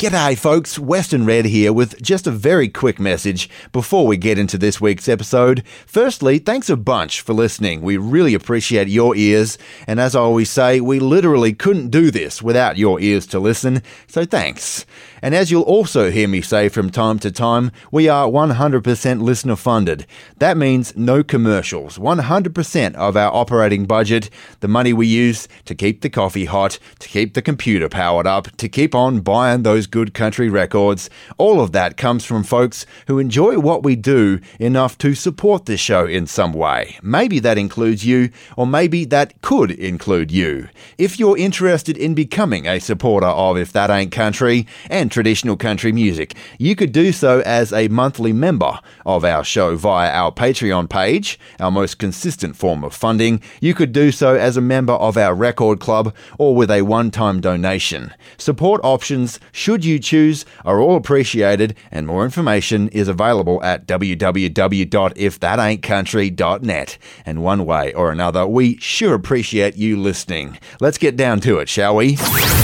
G'day, folks. Western Red here with just a very quick message before we get into this week's episode. Firstly, thanks a bunch for listening. We really appreciate your ears. And as I always say, we literally couldn't do this without your ears to listen. So thanks. And as you'll also hear me say from time to time, we are 100% listener funded. That means no commercials. 100% of our operating budget, the money we use to keep the coffee hot, to keep the computer powered up, to keep on buying those good country records, all of that comes from folks who enjoy what we do enough to support this show in some way. Maybe that includes you, or maybe that could include you. If you're interested in becoming a supporter of If That Ain't Country and traditional country music, you could do so as a monthly member of our show via our Patreon page, our most consistent form of funding. You could do so as a member of our record club or with a one time donation. Support options, should you choose, are all appreciated, and more information is available at www.ifthataintcountry.net. And one way or another, we sure appreciate you listening. Let's get down to it, shall we?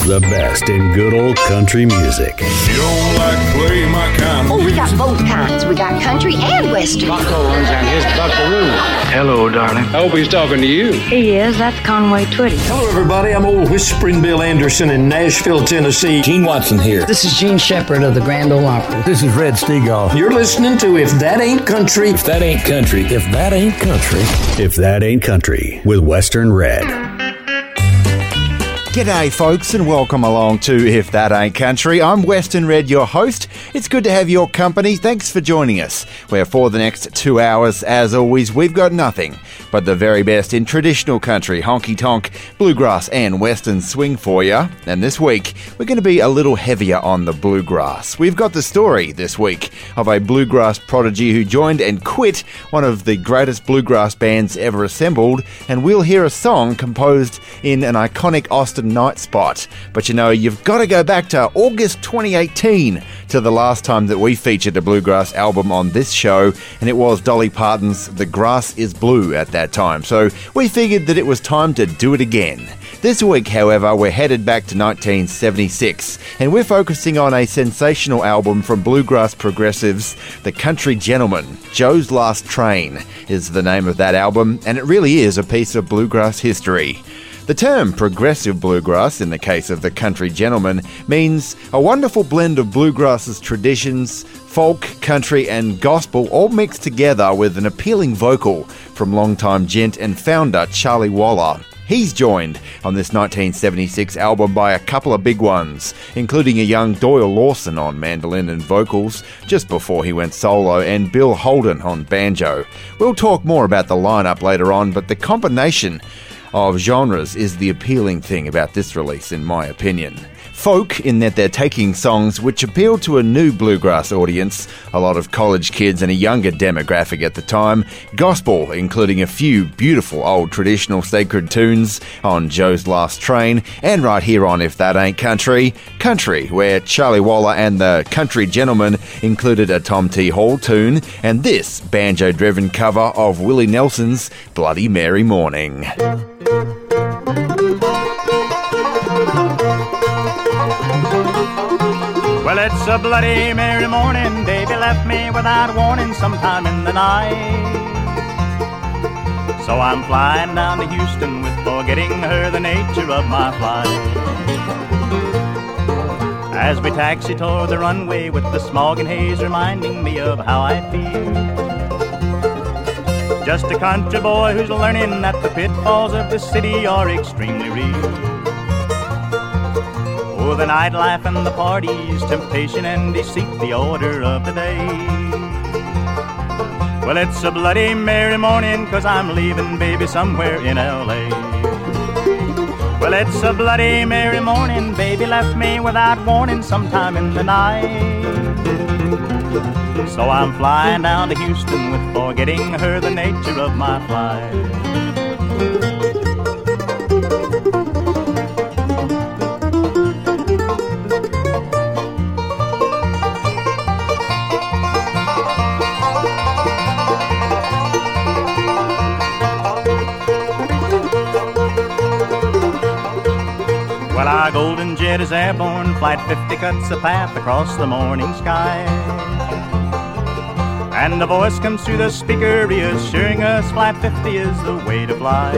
The best in good old country music. You don't like play my kind of Oh, we got both kinds. We got country and western. Bucko runs down his buckaroo. Hello, darling. I hope he's talking to you. He is. That's Conway Twitty. Hello, everybody. I'm old Whispering Bill Anderson in Nashville, Tennessee. Gene Watson here. This is Jean Shepard of the Grand Ole Opry. This is Red Steagall. You're listening to If That Ain't Country. If that ain't country, if that ain't country, If That Ain't Country with Western Red. G'day, folks, and welcome along to If That Ain't Country. I'm Western Red, your host. It's good to have your company. Thanks for joining us. Where for the next two hours, as always, we've got nothing but the very best in traditional country, honky tonk, bluegrass, and western swing for you. And this week, we're going to be a little heavier on the bluegrass. We've got the story this week of a bluegrass prodigy who joined and quit one of the greatest bluegrass bands ever assembled, and we'll hear a song composed in an iconic Austin night spot. But you know, you've got to go back to August 2018 to the last time that we featured a bluegrass album on this show, and it was Dolly Parton's The Grass is Blue at that time. So we figured that it was time to do it again. This week, however, we're headed back to 1976, and we're focusing on a sensational album from bluegrass progressives, The Country Gentlemen. Joe's Last Train is the name of that album, and it really is a piece of bluegrass history. The term progressive bluegrass, in the case of the country gentlemen, means a wonderful blend of bluegrass's traditions, folk, country, and gospel all mixed together with an appealing vocal from longtime gent and founder Charlie Waller. He's joined on this 1976 album by a couple of big ones, including a young Doyle Lawson on mandolin and vocals just before he went solo, and Bill Holden on banjo. We'll talk more about the lineup later on, but the combination of genres is the appealing thing about this release, in my opinion. Folk, in that they're taking songs which appeal to a new bluegrass audience, a lot of college kids and a younger demographic at the time. Gospel, including a few beautiful old traditional sacred tunes on Joe's Last Train, and right here on If That Ain't Country, Country, where Charlie Waller and the Country Gentlemen included a Tom T. Hall tune, and this banjo driven cover of Willie Nelson's Bloody Mary Morning. Well, it's a bloody merry morning. Baby left me without warning sometime in the night. So I'm flying down to Houston with forgetting her the nature of my flight. As we taxi toward the runway with the smog and haze reminding me of how I feel. Just a country boy who's learning that the pitfalls of the city are extremely real. Oh, the nightlife and the parties, temptation and deceit, the order of the day. Well, it's a bloody merry morning, cause I'm leaving baby somewhere in LA. Well, it's a bloody merry morning, baby left me without warning sometime in the night. So I'm flying down to Houston with forgetting her the nature of my flight. Well, our golden jet is airborne, Flight 50 cuts a path across the morning sky. And a voice comes through the speaker reassuring us Flight 50 is the way to fly.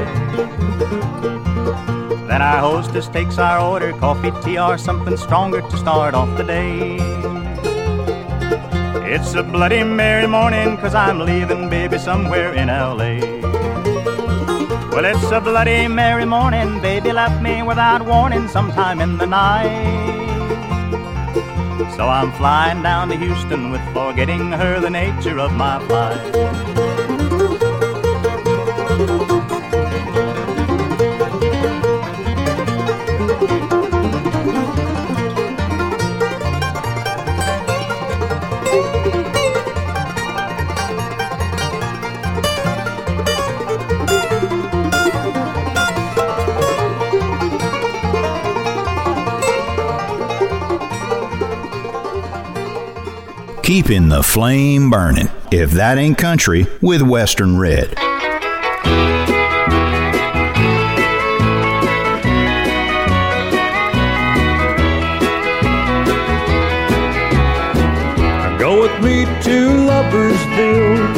Then our hostess takes our order, coffee, tea, or something stronger to start off the day. It's a bloody merry morning, cause I'm leaving baby somewhere in LA. Well, it's a bloody merry morning, baby left me without warning sometime in the night. So I'm flying down to Houston with forgetting her the nature of my flight. Keeping the flame burning. If that ain't country, with Western Red. Go with me to Loversville.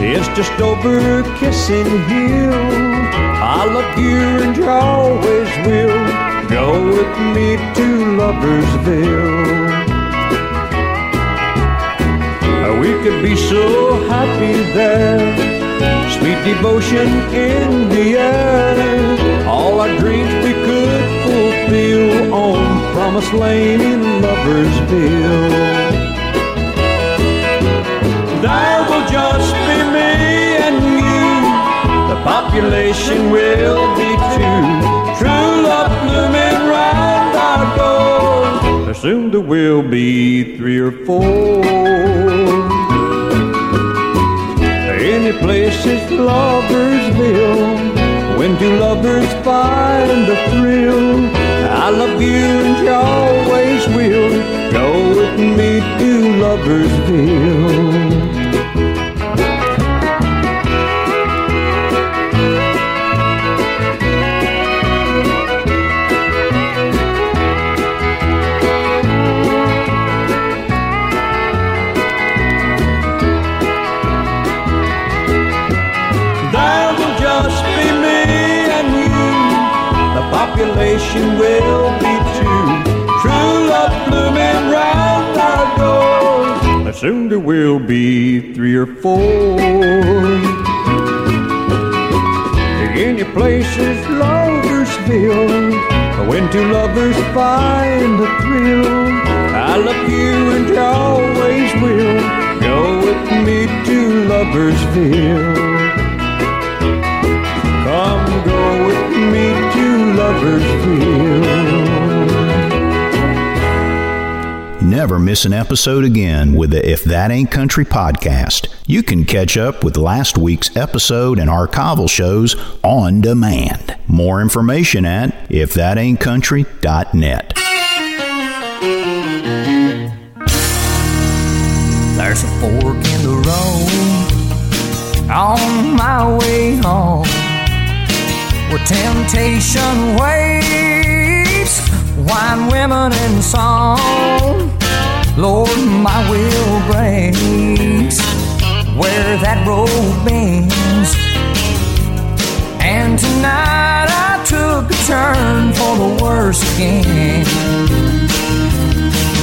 It's just over Kissing Hill. I love you and you always will. Go with me to Loversville. Uh, we could be so happy there. Sweet devotion in the air. All our dreams we could fulfill on Promised Lane in Lover's Loversville. There will just be me and you. The population will be two. Soon there will be three or four. Any place is Loversville. When two lovers find a thrill, I love you and you always will. Go with me to Loversville. Population will be two. True love blooming round our doors. Soon there will be three or four. Any place is Loversville. When two lovers find a thrill, I love you and you always will. Go with me to Loversville. To Loversville. Never miss an episode again with the If That Ain't Country podcast. You can catch up with last week's episode and archival shows on demand. More information at ifthataintcountry.net. There's a fork in the road on my way home where temptation waits, wine, women, and song. Lord, my will breaks where that road bends. And tonight I took a turn for the worse again.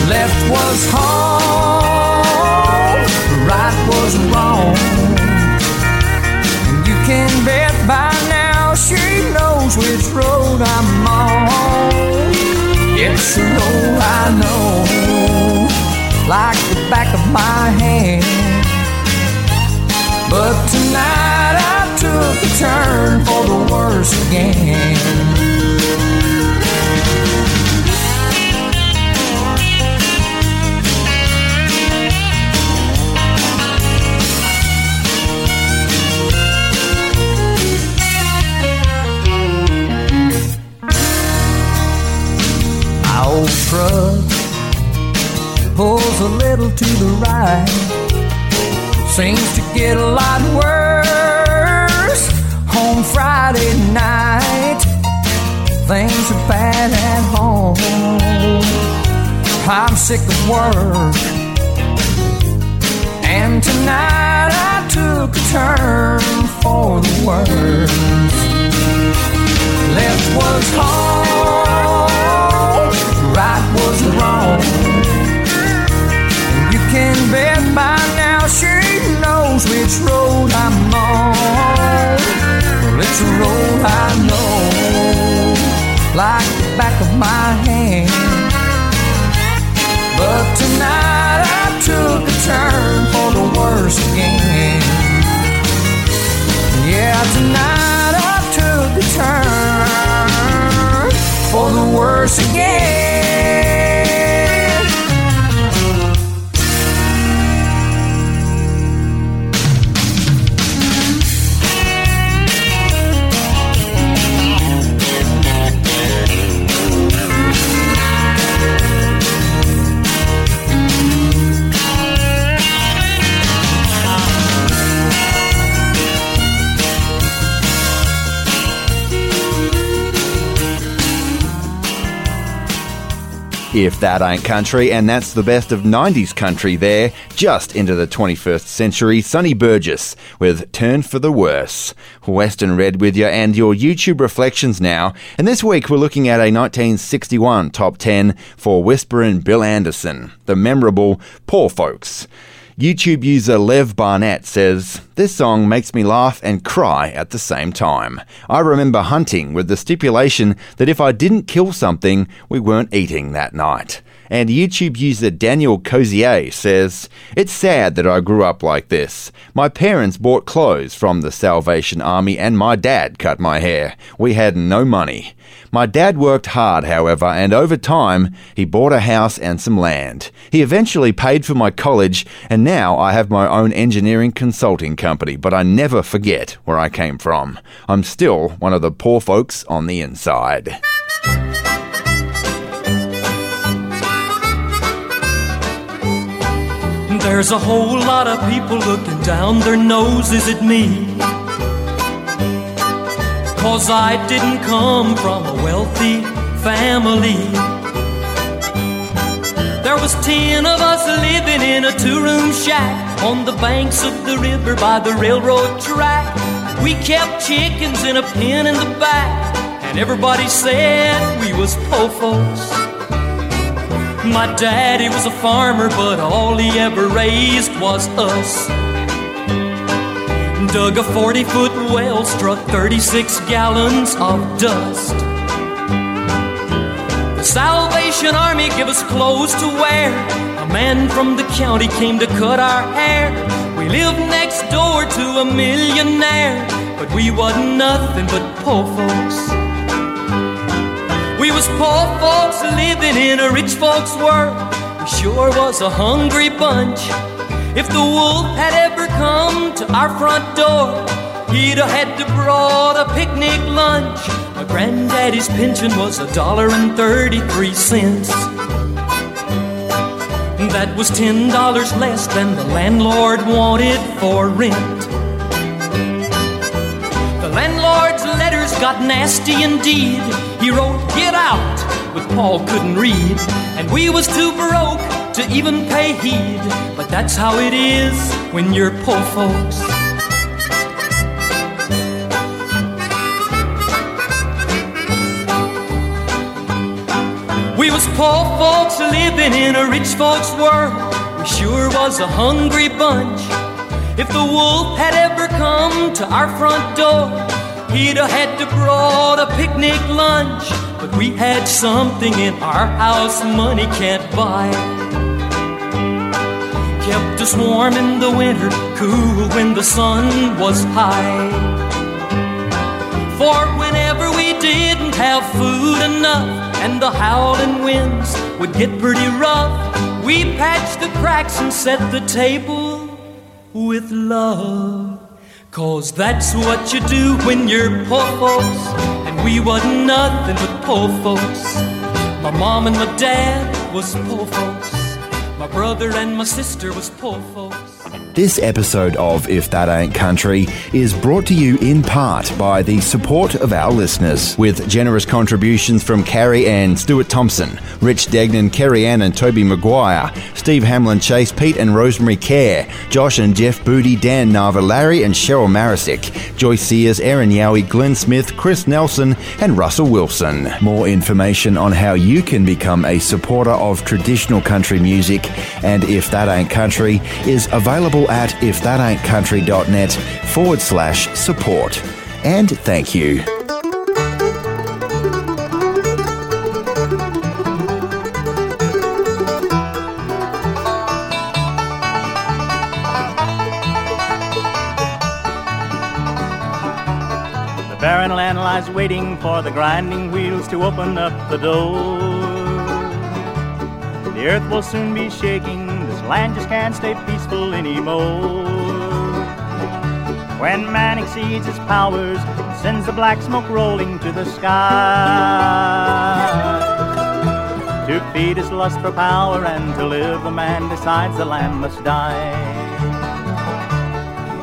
Left was home, right was wrong. You can bet by she knows which road I'm on. It's a road I know, like the back of my hand. But tonight I took a turn for the worse again. Truck pulls a little to the right. Seems to get a lot worse home Friday night. things are bad at home. I'm sick of work. And tonight I took a turn for the worse. Left was home, right was wrong. You can bet by now she knows which road I'm on. It's a road I know like the back of my hand. But tonight I took a turn for the worse again. Yeah, tonight I took a turn for the worse again. If that ain't country, and that's the best of 90s country there, just into the 21st century, Sonny Burgess with Turn for the Worse. Western Red with you and your YouTube reflections now. And this week we're looking at a 1961 top 10 for Whisperin' Bill Anderson, the memorable Poor Folks. YouTube user Lev Barnett says, This song makes me laugh and cry at the same time. I remember hunting with the stipulation that if I didn't kill something, we weren't eating that night. And YouTube user Daniel Cozier says, It's sad that I grew up like this. My parents bought clothes from the Salvation Army and my dad cut my hair. We had no money. My dad worked hard, however, and over time, he bought a house and some land. He eventually paid for my college, and now I have my own engineering consulting company, but I never forget where I came from. I'm still one of the poor folks on the inside. There's a whole lot of people looking down their noses at me. Cause I didn't come from a wealthy family. There was ten of us living in a two-room shack on the banks of the river by the railroad track. We kept chickens in a pen in the back, and everybody said we was po folks. My daddy was a farmer, but all he ever raised was us. Dug a 40 foot well, struck 36 gallons of dust. The Salvation Army gave us clothes to wear. A man from the county came to cut our hair. We lived next door to a millionaire, but we wasn't nothing but poor folks. We was poor folks living in a rich folks world. We sure was a hungry bunch. If the wolf had ever come to our front door, he'd have had to brought a picnic lunch. My granddaddy's pension was a dollar and thirty-three cents. That was ten dollars less than the landlord wanted for rent. The landlord's letters got nasty indeed. He wrote, Get out, but Paul couldn't read. And we was too broke to even pay heed. But that's how it is when you're poor folks. We was poor folks living in a rich folks world. We sure was a hungry bunch. If the wolf had ever come to our front door, he'd had to brought a picnic lunch. But we had something in our house money can't buy. Kept us warm in the winter, cool when the sun was high. For whenever we didn't have food enough and the howling winds would get pretty rough, we patched the cracks and set the table with love. Cause that's what you do when you're poor folks, and we wasn't nothing but poor folks. My mom and my dad was poor folks, my brother and my sister was poor folks. This episode of If That Ain't Country is brought to you in part by the support of our listeners, with generous contributions from Carrie Ann Stuart Thompson, Rich Degnan, Kerry Ann and Toby Maguire, Steve Hamlin Chase, Pete and Rosemary Kerr, Josh and Jeff Booty, Dan Nava, Larry and Cheryl Marisick, Joyce Sears, Aaron Yowie, Glenn Smith, Chris Nelson, and Russell Wilson. More information on how you can become a supporter of traditional country music and If That Ain't Country is available at ifthataintcountry.net forward slash support. And thank you. The barren land lies waiting for the grinding wheels to open up the door. The earth will soon be shaking, land just can't stay peaceful anymore. When man exceeds his powers, sends the black smoke rolling to the sky. To feed his lust for power and to live, the man decides the land must die.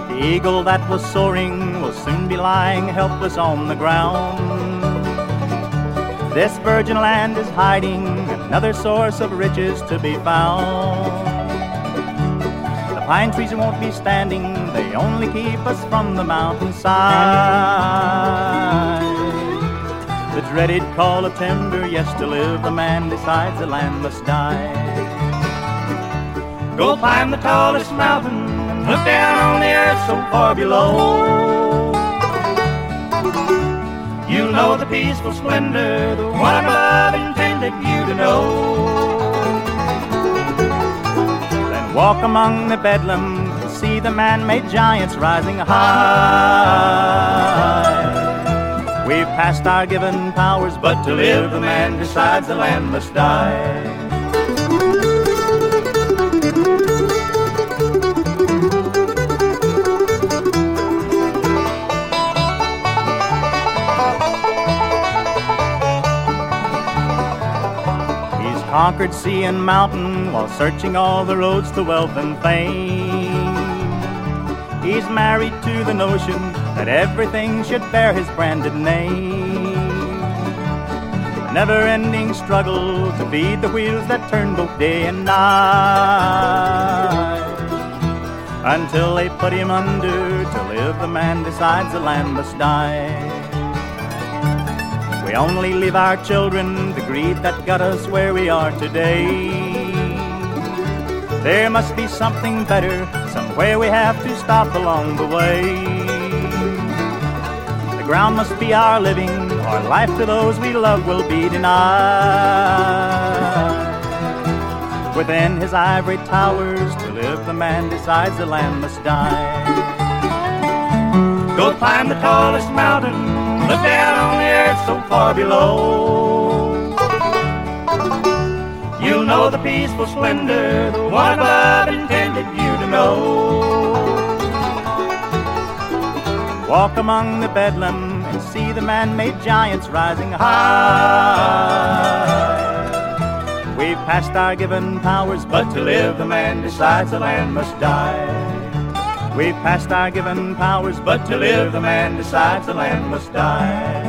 The eagle that was soaring will soon be lying helpless on the ground. This virgin land is hiding another source of riches to be found. Pine trees won't be standing, they only keep us from the mountainside. The dreaded call of timber, yes, to live, the man decides the land must die. Go climb the tallest mountain and look down on the earth so far below. You'll know the peaceful splendor, the one above intended you to know. Walk among the bedlam, and see the man-made giants rising high. We've passed our given powers, but to live the man decides the land must die. Conquered sea and mountain while searching all the roads to wealth and fame. He's married to the notion that everything should bear his branded name. Never ending struggle to feed the wheels that turn both day and night. Until they put him under to live, the man decides the land must die. We only leave our children greed that got us where we are today. There must be something better, somewhere we have to stop along the way. The ground must be our living, our life to those we love will be denied. Within his ivory towers, to live the man decides the land must die. Go climb the tallest mountain, look down on the earth so far below. You'll know the peaceful splendor, the one above intended you to know. Walk among the bedlam and see the man-made giants rising high. We've passed our given powers, but to live the man decides the land must die. We've passed our given powers, but to live the man decides the land must die.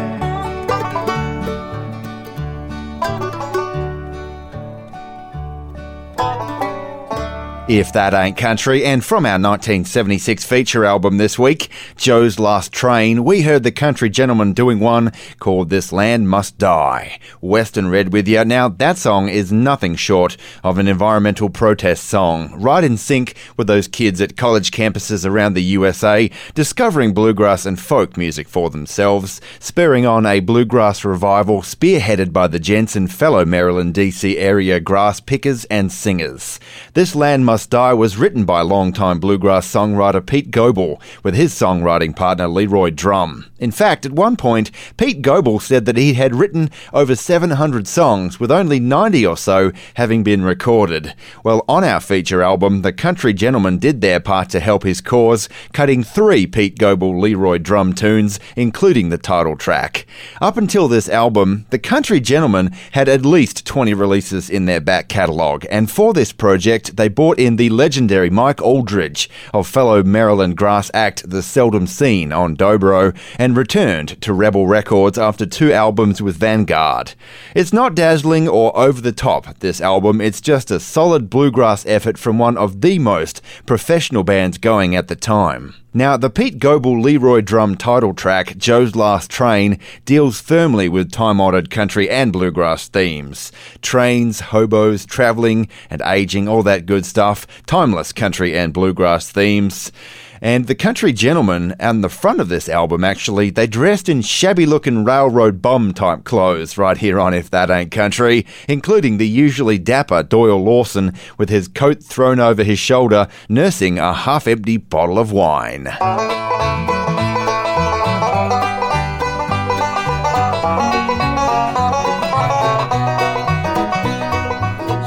If That Ain't Country, and from our 1976 feature album this week, Joe's Last Train, we heard the country gentlemen doing one called This Land Must Die. Western Red with you. Now, that song is nothing short of an environmental protest song, right in sync with those kids at college campuses around the USA discovering bluegrass and folk music for themselves, spurring on a bluegrass revival spearheaded by the Jensen fellow Maryland DC area grass pickers and singers. This Land Must Die was written by longtime bluegrass songwriter Pete Goble with his songwriting partner Leroy Drumm. In fact, at one point, Pete Goble said that he had written over 700 songs, with only 90 or so having been recorded. Well, on our feature album, the Country Gentlemen did their part to help his cause, cutting three Pete Goble Leroy Drumm tunes, including the title track. Up until this album, the Country Gentlemen had at least 20 releases in their back catalogue, and for this project, they brought in in the legendary Mike Auldridge of fellow Maryland grass act The Seldom Scene on Dobro and returned to Rebel Records after two albums with Vanguard. It's not dazzling or over the top, this album, it's just a solid bluegrass effort from one of the most professional bands going at the time. Now, the Pete Goble Leroy Drumm title track, Joe's Last Train, deals firmly with time honoured country and bluegrass themes. Trains, hobos, travelling, and aging, all that good stuff. Timeless country and bluegrass themes. And the country gentlemen on the front of this album, actually, they dressed in shabby looking railroad bum type clothes right here on If That Ain't Country, including the usually dapper Doyle Lawson with his coat thrown over his shoulder, nursing a half empty bottle of wine.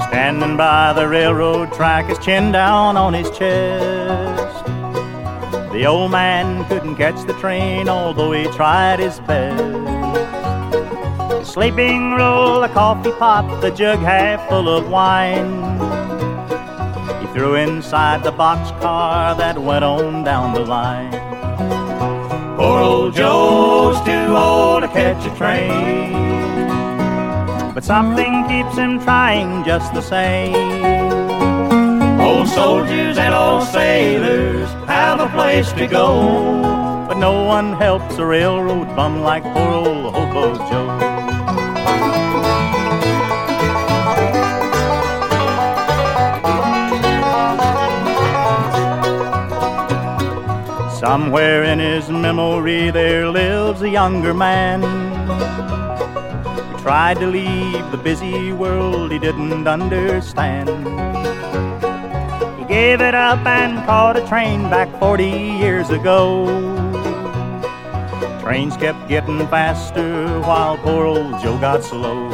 Standing by the railroad track, his chin down on his chest. The old man couldn't catch the train, although he tried his best. The sleeping roll, a coffee pot, the jug half full of wine. He threw inside the boxcar that went on down the line. Poor old Joe's too old to catch a train. But something keeps him trying just the same. Old soldiers and old sailors have a place to go. But no one helps a railroad bum like poor old Hobo Joe. Somewhere in his memory there lives a younger man who tried to leave the busy world he didn't understand. Gave it up and caught a train back 40 years ago. Trains kept getting faster while poor old Joe got slow.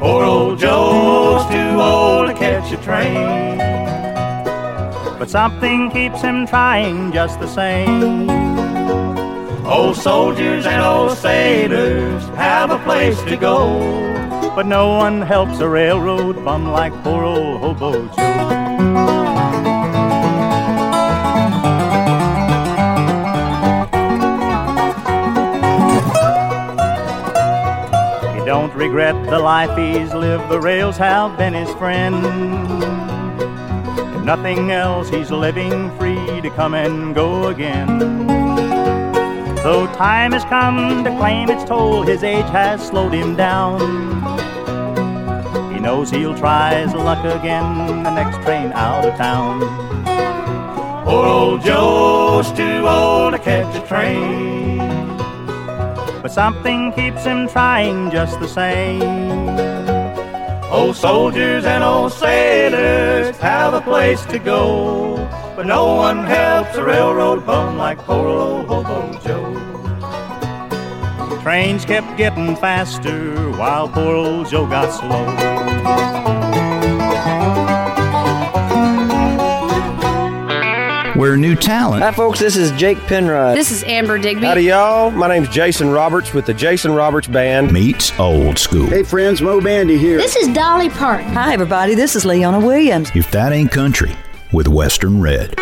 Poor old Joe's too old to catch a train. But something keeps him trying just the same. Old soldiers and old sailors have a place to go. But no one helps a railroad bum like poor old Hobo Joe. Don't regret the life he's lived, the rails have been his friend. If nothing else, he's living free to come and go again. Though time has come to claim its toll, his age has slowed him down. He knows he'll try his luck again the next train out of town. Poor old Joe's too old to catch a train. But something keeps him trying just the same. Old soldiers and old sailors have a place to go. But no one helps a railroad bum like poor old Hobo Joe. Trains kept getting faster while poor old Joe got slow. Where new talent Hi, folks. This is Jake Penrod. This is Amber Digby. Howdy, y'all. My name's Jason Roberts with the Jason Roberts Band. meets old school. Hey, friends, Moe Bandy here. This is Dolly Parton. Hi, everybody. This is Leona Williams. If that ain't country, with Western Red.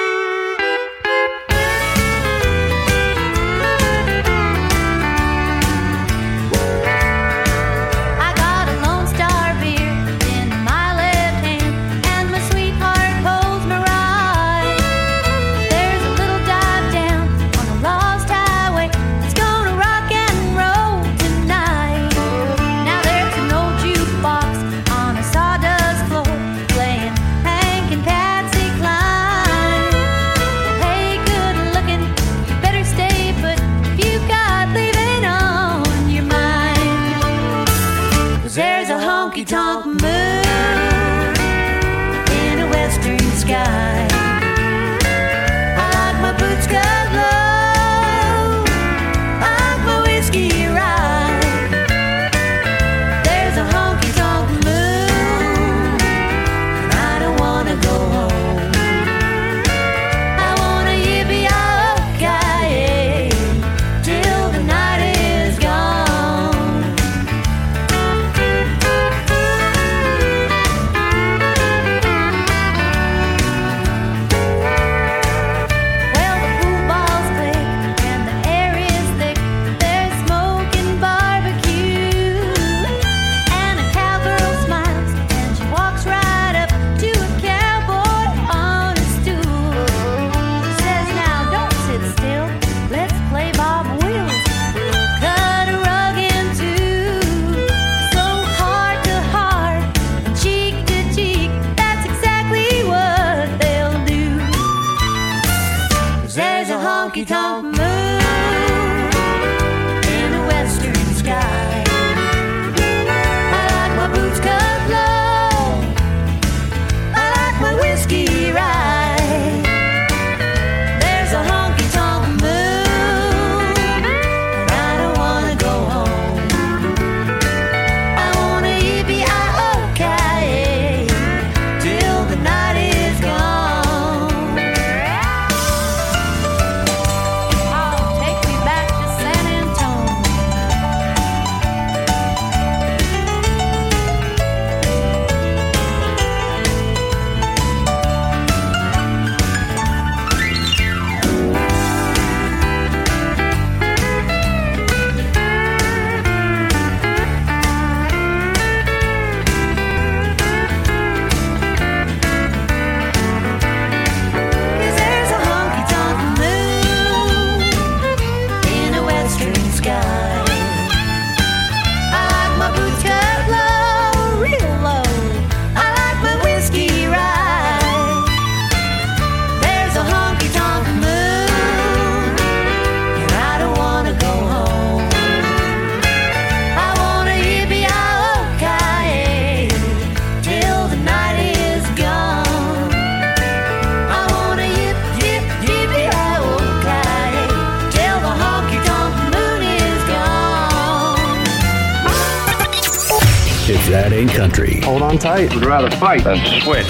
Country. On tight. Would rather fight than switch.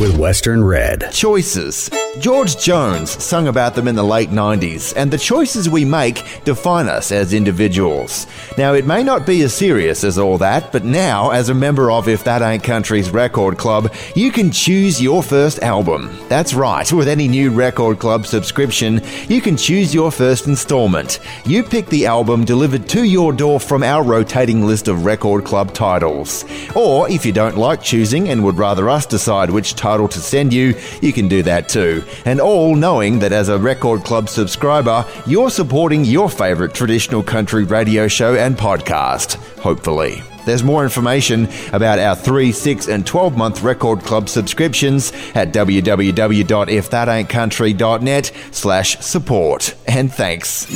With Western Red. Choices. George Jones sung about them in the late 90s, and the choices we make define us as individuals. Now, it may not be as serious as all that, but now, as a member of If That Ain't Country's record club, you can choose your first album. That's right, with any new record club subscription, you can choose your first installment. You pick the album delivered to your door from our rotating list of record club titles. Or, if you don't like choosing and would rather us decide which title to send you, you can do that too and all knowing that as a Record Club subscriber, you're supporting your favourite traditional country radio show and podcast, hopefully. There's more information about our 3, 6, and 12 month Record Club subscriptions at www.ifthataintcountry.net slash support. And thanks.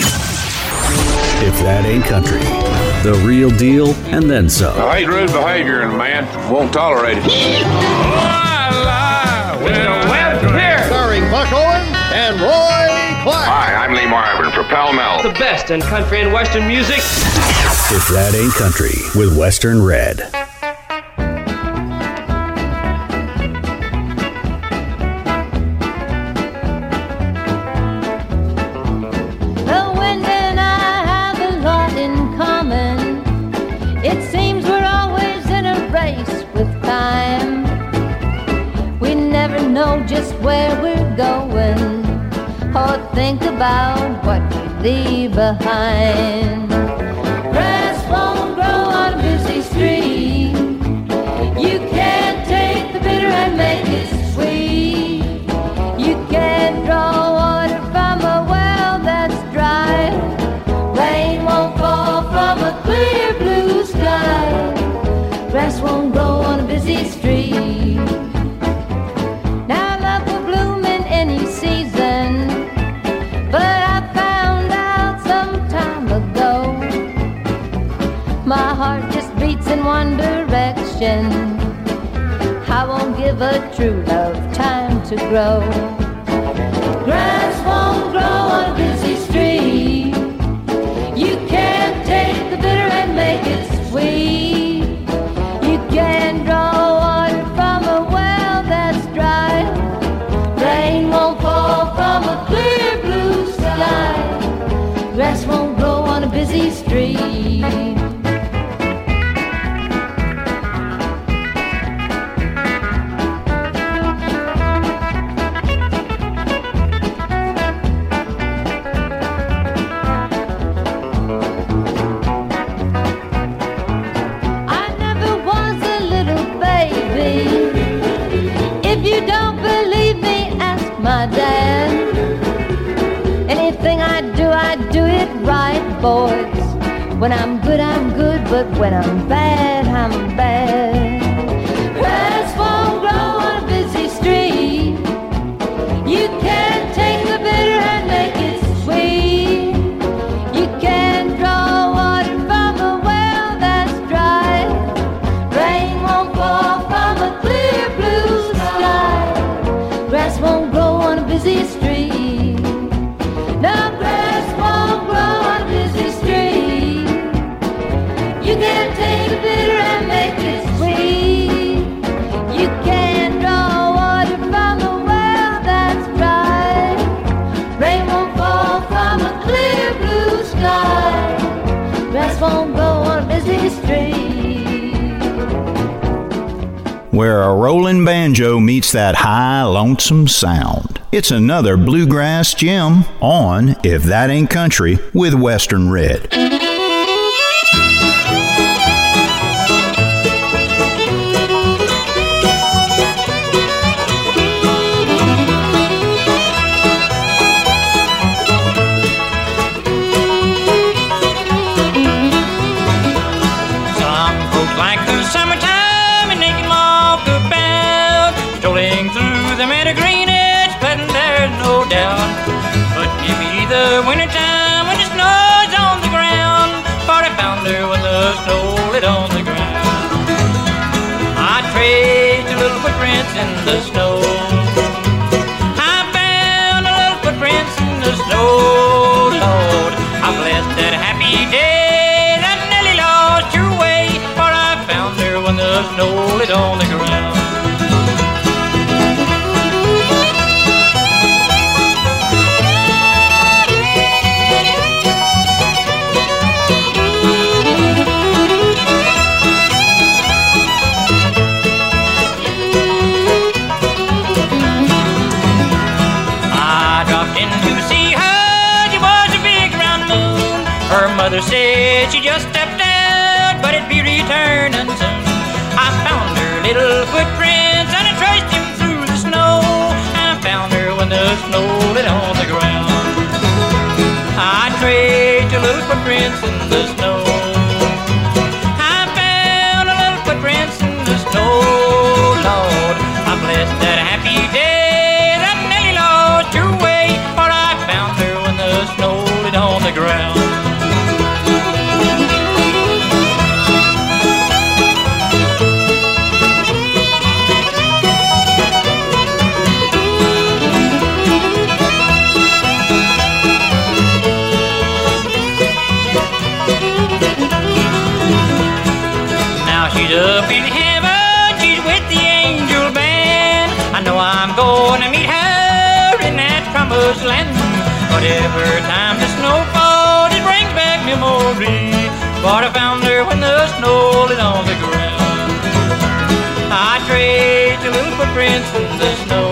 If That Ain't Country. The real deal and then some. I hate rude behavior and man won't tolerate it. Starring Buck Owens and Roy Clark. Hi, I'm Lee Marvin for Pall Mall. The best in country and western music. If That Ain't Country with Western Red. Behind. Direction. I won't give a true love time to grow. Grass won't grow on When I'm good, I'm good, but when I'm bad, I'm bad. Where a rolling banjo meets that high, lonesome sound. It's another bluegrass gem on If That Ain't Country with Western Red. Footprints in the up in heaven, she's with the angel band. I know I'm going to meet her in that promised land. But every time the snow falls, it brings back memories. But I found her when the snow lit on the ground. I traced her little footprints in the snow.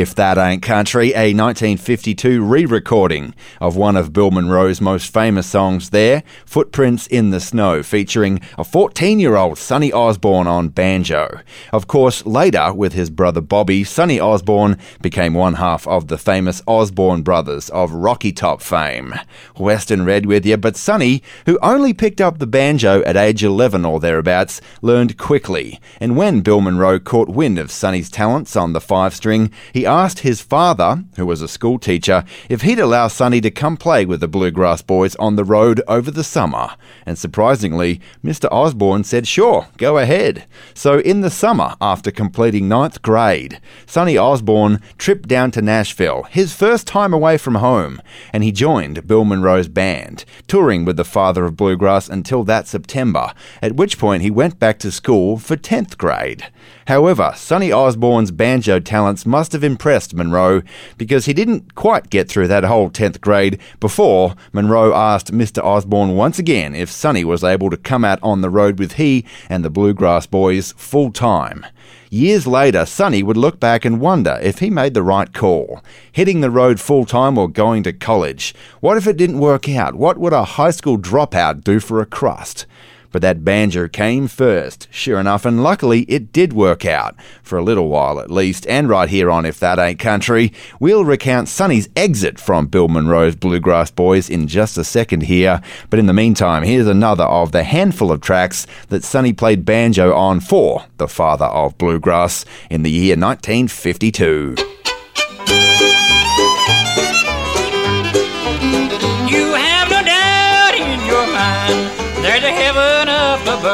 If That Ain't Country, a 1952 re recording of one of Bill Monroe's most famous songs there, Footprints in the Snow, featuring a 14 year old Sonny Osborne on banjo. Of course, later, with his brother Bobby, Sonny Osborne became one half of the famous Osborne brothers of Rocky Top fame. Western Red with you, but Sonny, who only picked up the banjo at age 11 or thereabouts, learned quickly. And when Bill Monroe caught wind of Sonny's talents on the five string, he asked his father, who was a school teacher, if he'd allow Sonny to come play with the Bluegrass Boys on the road over the summer. And surprisingly, Mr. Osborne said, sure, go ahead. So in the summer, after completing ninth grade, Sonny Osborne tripped down to Nashville, his first time away from home, and he joined Bill Monroe's band, touring with the father of bluegrass until that September, at which point he went back to school for 10th grade. However, Sonny Osborne's banjo talents must have impressed Monroe because he didn't quite get through that whole 10th grade before Monroe asked Mr. Osborne once again if Sonny was able to come out on the road with he and the Bluegrass Boys full time. Years later, Sonny would look back and wonder if he made the right call. Hitting the road full time or going to college. What if it didn't work out? What would a high school dropout do for a crust? But that banjo came first, sure enough, and luckily it did work out, for a little while at least, and right here on If That Ain't Country, we'll recount Sonny's exit from Bill Monroe's Bluegrass Boys in just a second here, but in the meantime, here's another of the handful of tracks that Sonny played banjo on for the father of bluegrass in the year 1952.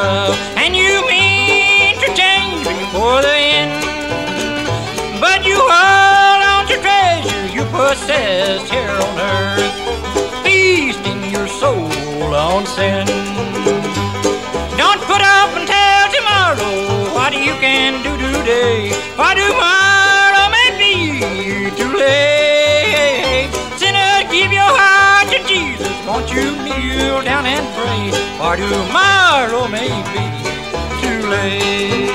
Above, and you mean to change before the end. But you hold on to treasure you possess here on earth, feasting your soul on sin. Don't put up until tomorrow what you can do today, for tomorrow may be too late. Sinner, give your heart to Jesus. Won't you kneel down and pray? For tomorrow may be too late.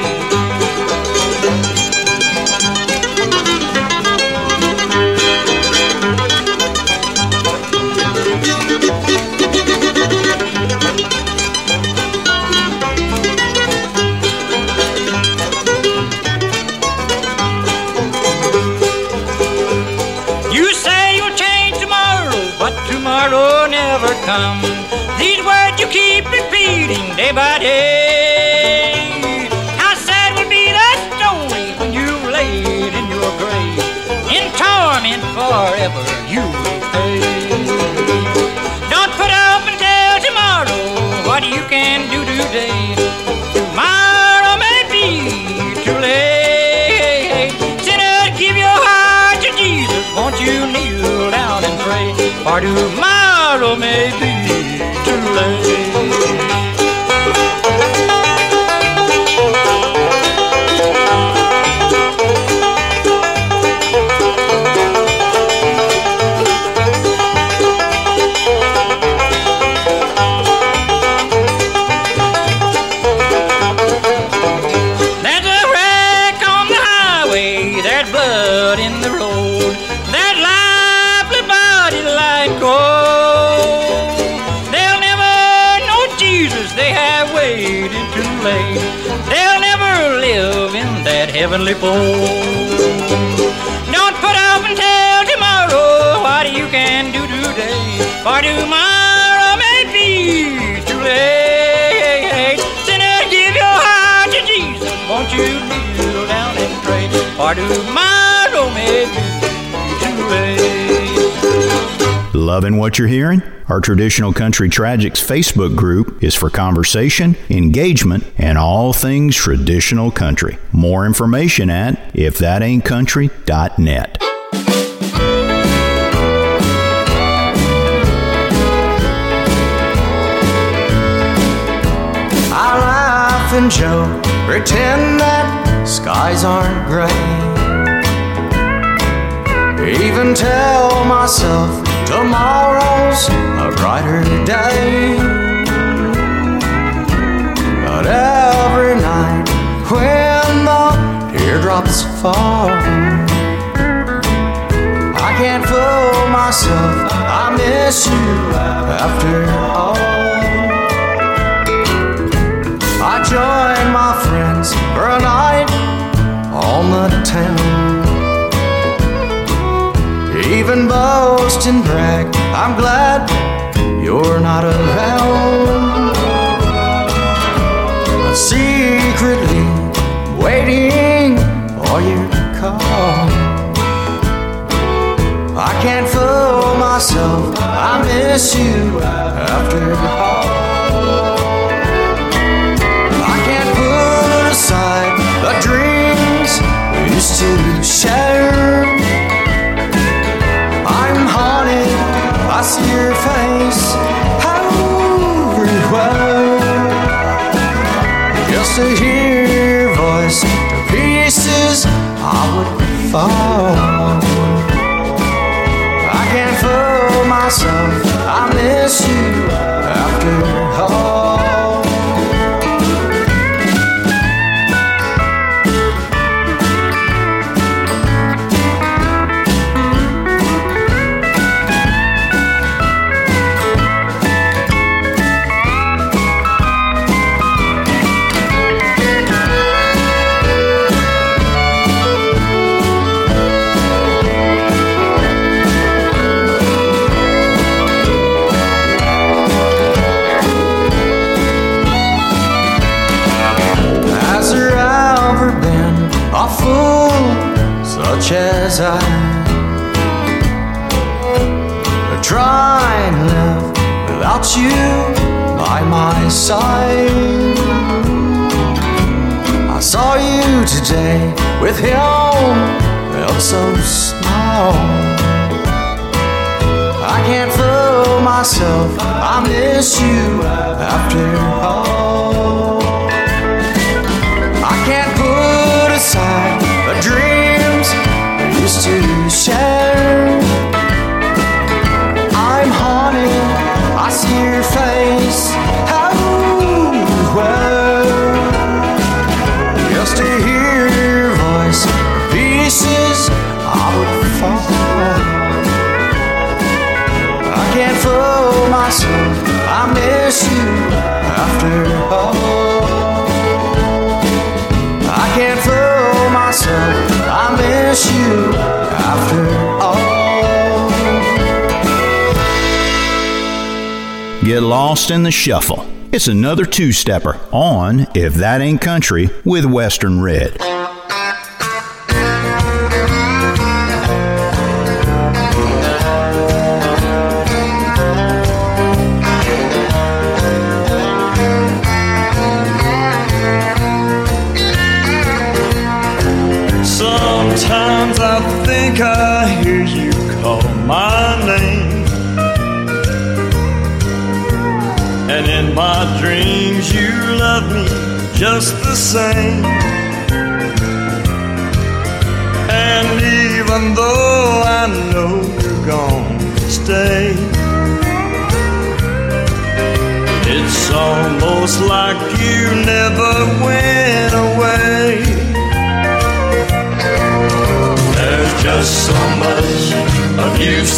You say you'll change tomorrow, but tomorrow never comes keep repeating day by day. How sad would be that story when you laid in your grave, in torment forever you will pay. Don't put up until tomorrow what you can do today. Tomorrow may be too late. Sinner, give your heart to Jesus. Won't you kneel down and pray? For tomorrow may be. Fold. Don't put off until tomorrow what you can do today, for tomorrow may be too late. Sinner, give your heart to Jesus, won't you kneel down and pray, for tomorrow may be too late. Loving what you're hearing? Our Traditional Country Tragics Facebook group is for conversation, engagement, and all things traditional country. More information at ifthataintcountry.net. I laugh and joke, pretend that skies aren't gray. Even tell myself tomorrow's a brighter day. But every night when the teardrops fall, I can't fool myself. I miss you after all. I join my friends for a night on the town. Even boast and brag, I'm glad you're not around. But secretly waiting for your call. I can't fool myself, I miss you after all. Fall. Side. I saw you today with him, felt so small. I can't fool myself, I miss you after all. Miss you after all. I can't fool myself, I miss you after all. Get lost in the shuffle. It's another two stepper on If That Ain't Country with Western Red.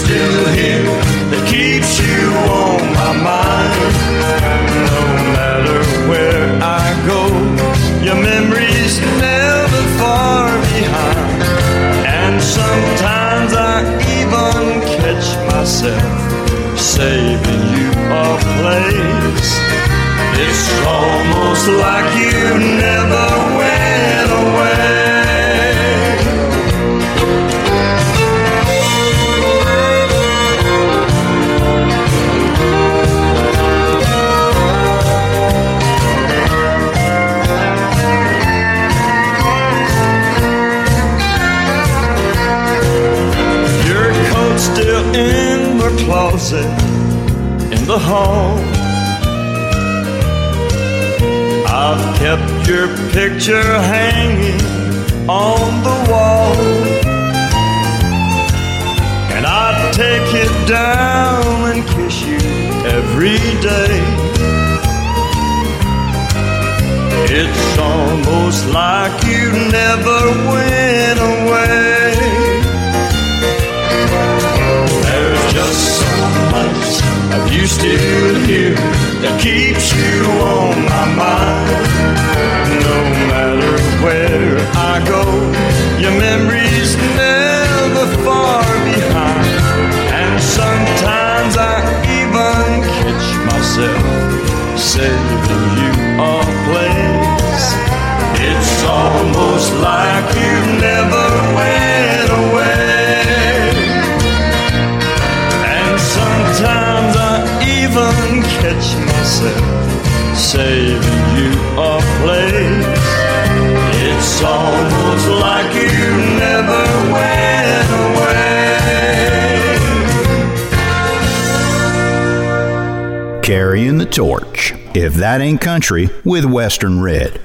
Still here that keeps you on my mind. No matter where I go, your memory's never far behind. And sometimes I even catch myself saving you a place. It's almost like you never closet in the hall. I've kept your picture hanging on the wall. And I'd take it down and kiss you every day. It's almost like you never went away. Much of you still here that keeps you on my mind. No matter where I go, your memory's never far saving you a place. It's almost like you never went away. Carrying the torch. If that ain't country, with Western Red.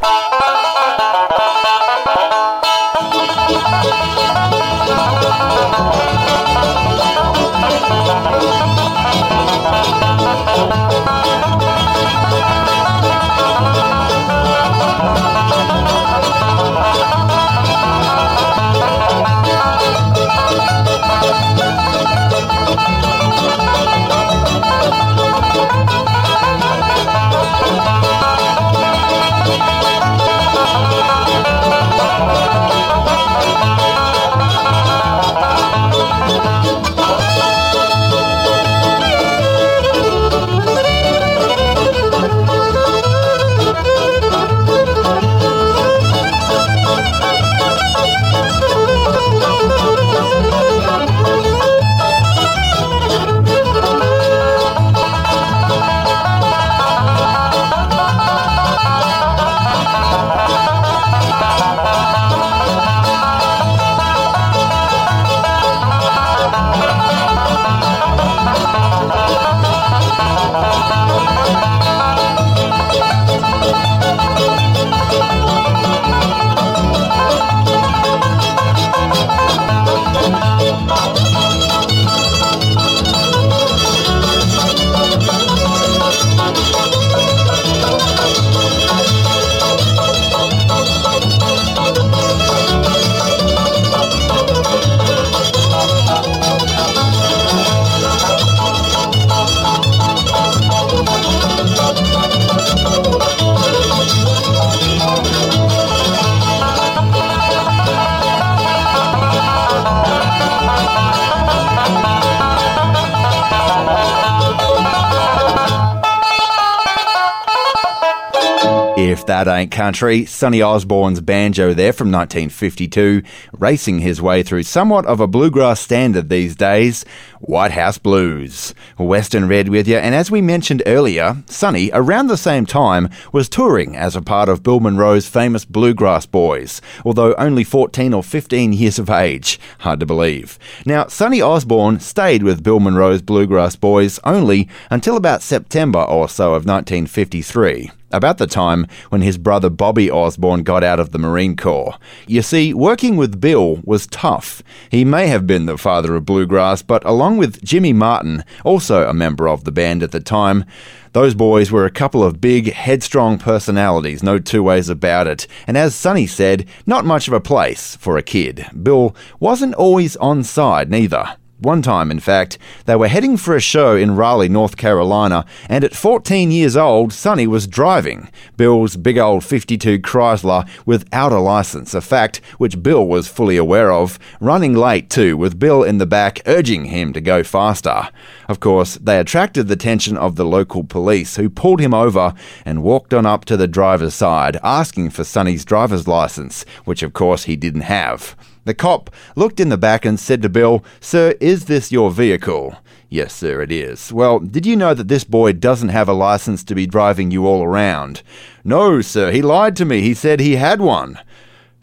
Country, Sonny Osborne's banjo there from 1952, racing his way through somewhat of a bluegrass standard these days, White House Blues. Western Red with you, and as we mentioned earlier, Sonny, around the same time, was touring as a part of Bill Monroe's famous Bluegrass Boys, although only 14 or 15 years of age. Hard to believe. Now, Sonny Osborne stayed with Bill Monroe's Bluegrass Boys only until about September or so of 1953 about the time when his brother Bobby Osborne got out of the Marine Corps. You see, working with Bill was tough. He may have been the father of bluegrass, but along with Jimmy Martin, also a member of the band at the time, those boys were a couple of big, headstrong personalities, no two ways about it. And as Sonny said, not much of a place for a kid. Bill wasn't always on side, neither. One time, in fact, they were heading for a show in Raleigh, North Carolina, and at 14 years old, Sonny was driving Bill's big old 52 Chrysler without a license, a fact which Bill was fully aware of, running late too, with Bill in the back urging him to go faster. Of course, they attracted the attention of the local police, who pulled him over and walked on up to the driver's side, asking for Sonny's driver's license, which of course he didn't have. The cop looked in the back and said to Bill, Sir, is this your vehicle? Yes, sir, it is. Well, did you know that this boy doesn't have a license to be driving you all around? No, sir, he lied to me. He said he had one.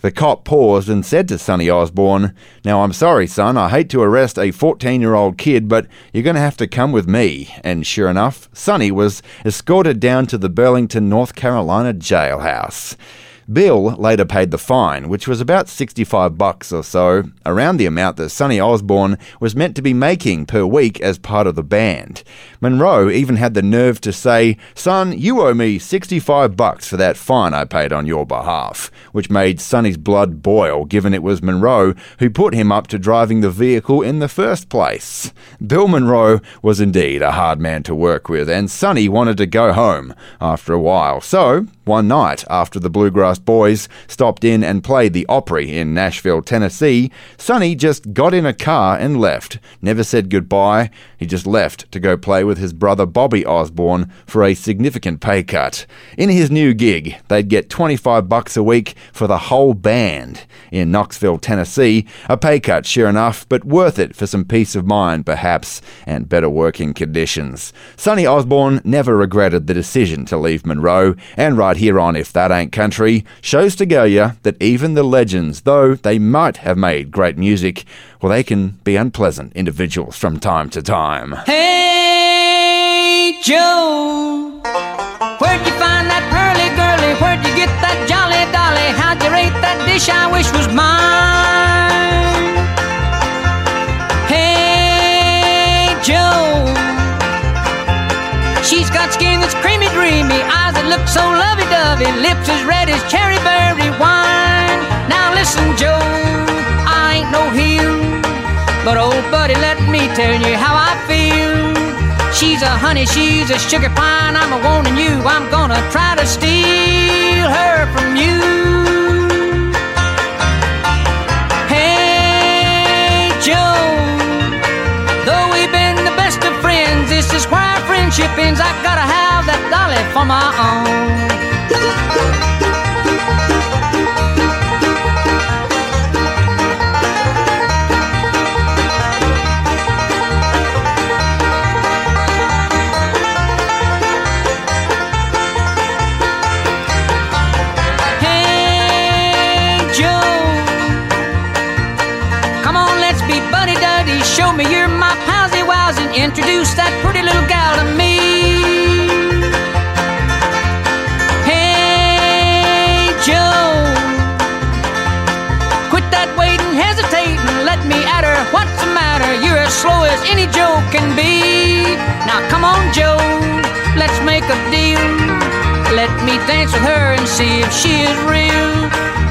The cop paused and said to Sonny Osborne, Now I'm sorry, son, I hate to arrest a 14 year old kid, but you're going to have to come with me. And sure enough, Sonny was escorted down to the Burlington, North Carolina jailhouse. Bill later paid the fine, which was about 65 bucks or so, around the amount that Sonny Osborne was meant to be making per week as part of the band. Monroe even had the nerve to say, "Son, you owe me 65 bucks for that fine I paid on your behalf," which made Sonny's blood boil given it was Monroe who put him up to driving the vehicle in the first place. Bill Monroe was indeed a hard man to work with, and Sonny wanted to go home after a while. So, one night after the Bluegrass Boys stopped in and played the Opry in Nashville, Tennessee, Sonny just got in a car and left. Never said goodbye. He just left to go play with his brother Bobby Osborne for a significant pay cut. In his new gig, they'd get 25 bucks a week for the whole band. In Knoxville, Tennessee, a pay cut sure enough, but worth it for some peace of mind perhaps and better working conditions. Sonny Osborne never regretted the decision to leave Monroe, and here on If That Ain't Country, shows to go ya that even the legends, though they might have made great music, well, they can be unpleasant individuals from time to time. Hey, Joe, where'd you find that pearly girly? Where'd you get that jolly dolly? How'd you rate that dish I wish was mine? Dreamy, eyes that look so lovey-dovey, lips as red as cherry berry wine. Now listen, Joe, I ain't no heel. But old buddy, let me tell you how I feel. She's a honey, she's a sugar pine. I'm a warning you, I'm gonna try to steal her from you. Hey, Joe, though we've been the best of friends, this is where friendship ends. I gotta have that dolly for my own. Now come on, Joe. Let's make a deal. Let me dance with her and see if she is real.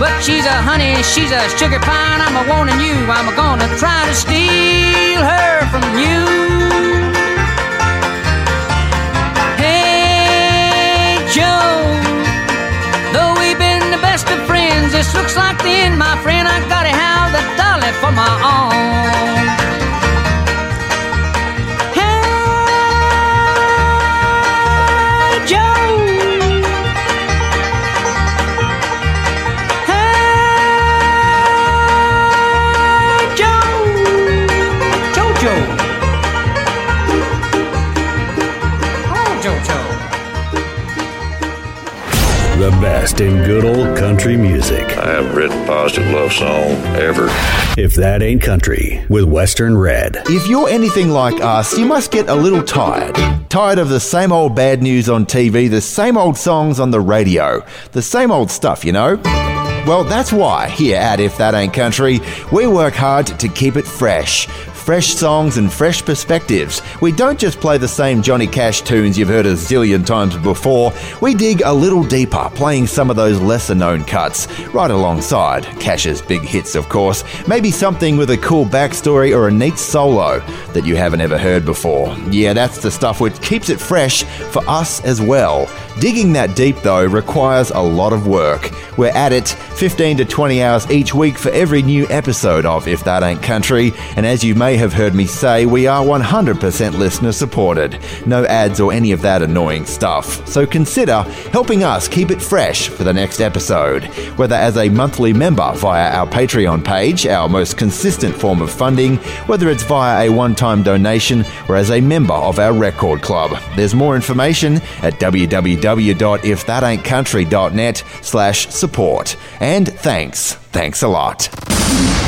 But she's a honey, she's a sugar pine. I'm a warning you, I'm a gonna try to steal her from you. Hey, Joe. Though we've been the best of friends, this looks like the end, my friend. I gotta have the dolly for my own. Best in good old country music. I haven't written a positive love song ever. If that ain't country, with Western Red. If you're anything like us, you must get a little tired. Tired of the same old bad news on TV, the same old songs on the radio, the same old stuff, you know? Well, that's why here at If That Ain't Country, we work hard to keep it fresh. Fresh songs and fresh perspectives. We don't just play the same Johnny Cash tunes you've heard a zillion times before. We dig a little deeper, playing some of those lesser known cuts, right alongside Cash's big hits, of course. Maybe something with a cool backstory or a neat solo that you haven't ever heard before. Yeah, that's the stuff which keeps it fresh for us as well. Digging that deep, though, requires a lot of work. We're at it 15 to 20 hours each week for every new episode of If That Ain't Country, and as you may have heard me say, we are 100% listener supported. No ads or any of that annoying stuff. So consider helping us keep it fresh for the next episode, whether as a monthly member via our Patreon page, our most consistent form of funding, whether it's via a one time donation or as a member of our record club. There's more information at www.ifthataintcountry.net slash support. And thanks. Thanks a lot.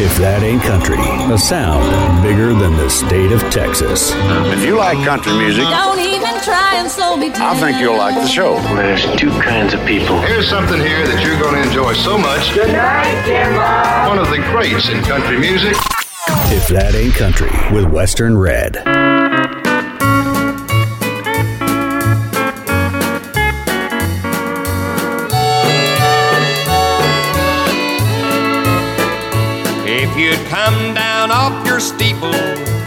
If that ain't country, a sound bigger than the state of Texas. If you like country music, Don't even try and slow me down. I think you'll like the show. There's two kinds of people. Here's something here that you're going to enjoy so much. Good night, Jimbo. One of the greats in country music. If that ain't country, with Western Red. You'd come down off your steeple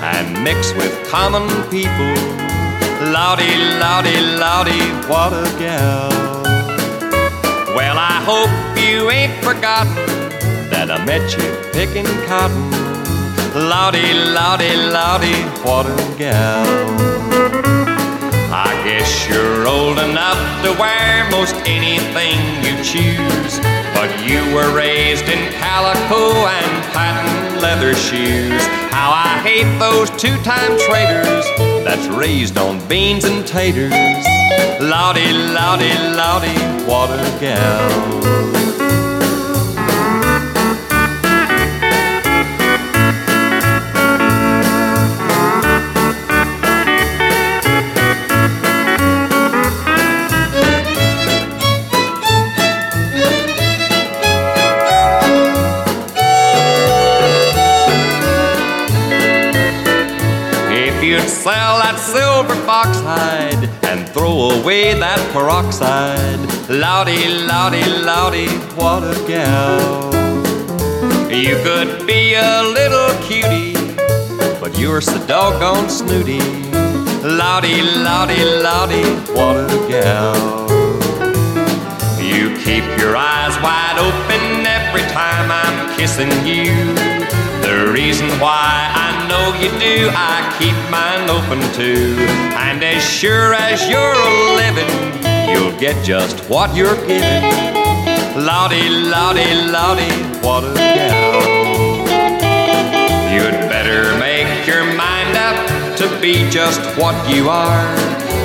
and mix with common people, Lottie, Lottie, Lottie, what a gal. Well, I hope you ain't forgotten that I met you picking cotton. Lottie, Lottie, Lottie, what a gal. Guess you're old enough to wear most anything you choose. But you were raised in calico and patent leather shoes. How I hate those two time traders that's raised on beans and taters. Lottie, Lottie, Lottie, what a gal. Hide and throw away that peroxide, Lottie, Lottie, Lottie, what a gal. You could be a little cutie, but you're so doggone snooty. Lottie, Lottie, Lottie, what a gal. You keep your eyes wide open every time I'm kissing you. Reason why I know you do, I keep mine open too. And as sure as you're a living, you'll get just what you're giving. Lottie, Lottie, Lottie, what a gal. You'd better make your mind up to be just what you are.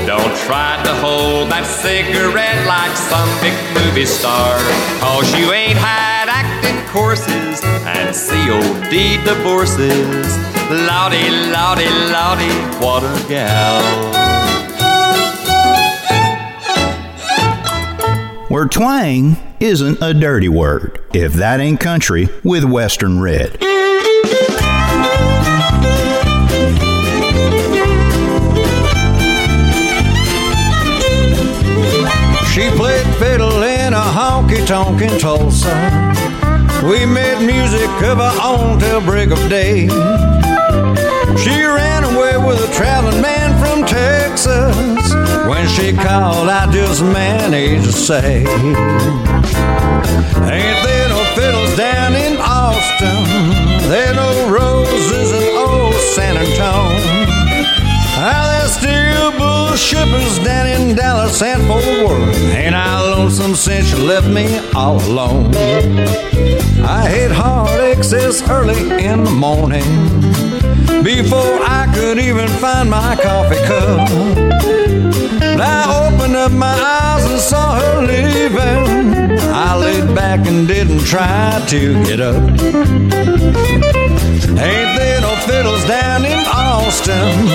Don't try to hold that cigarette like some big movie star. Cause you ain't acting courses and COD divorces. Lottie, Lottie, Lottie, what a gal. Where twang isn't a dirty word. If that ain't country, with Western Red. She played fiddle in a honky tonk in Tulsa. We made music of our own till break of day. She ran away with a traveling man from Texas. When she called, I just managed to say, Ain't there no fiddles down in Austin? There no roses in old San Antonio. Shippers down in Dallas and Fort Worth. Ain't I lonesome since you left me all alone? I hit hard excess early in the morning before I could even find my coffee cup. And I opened up my eyes and saw her leaving. I laid back and didn't try to get up. Ain't no fiddles down in Austin?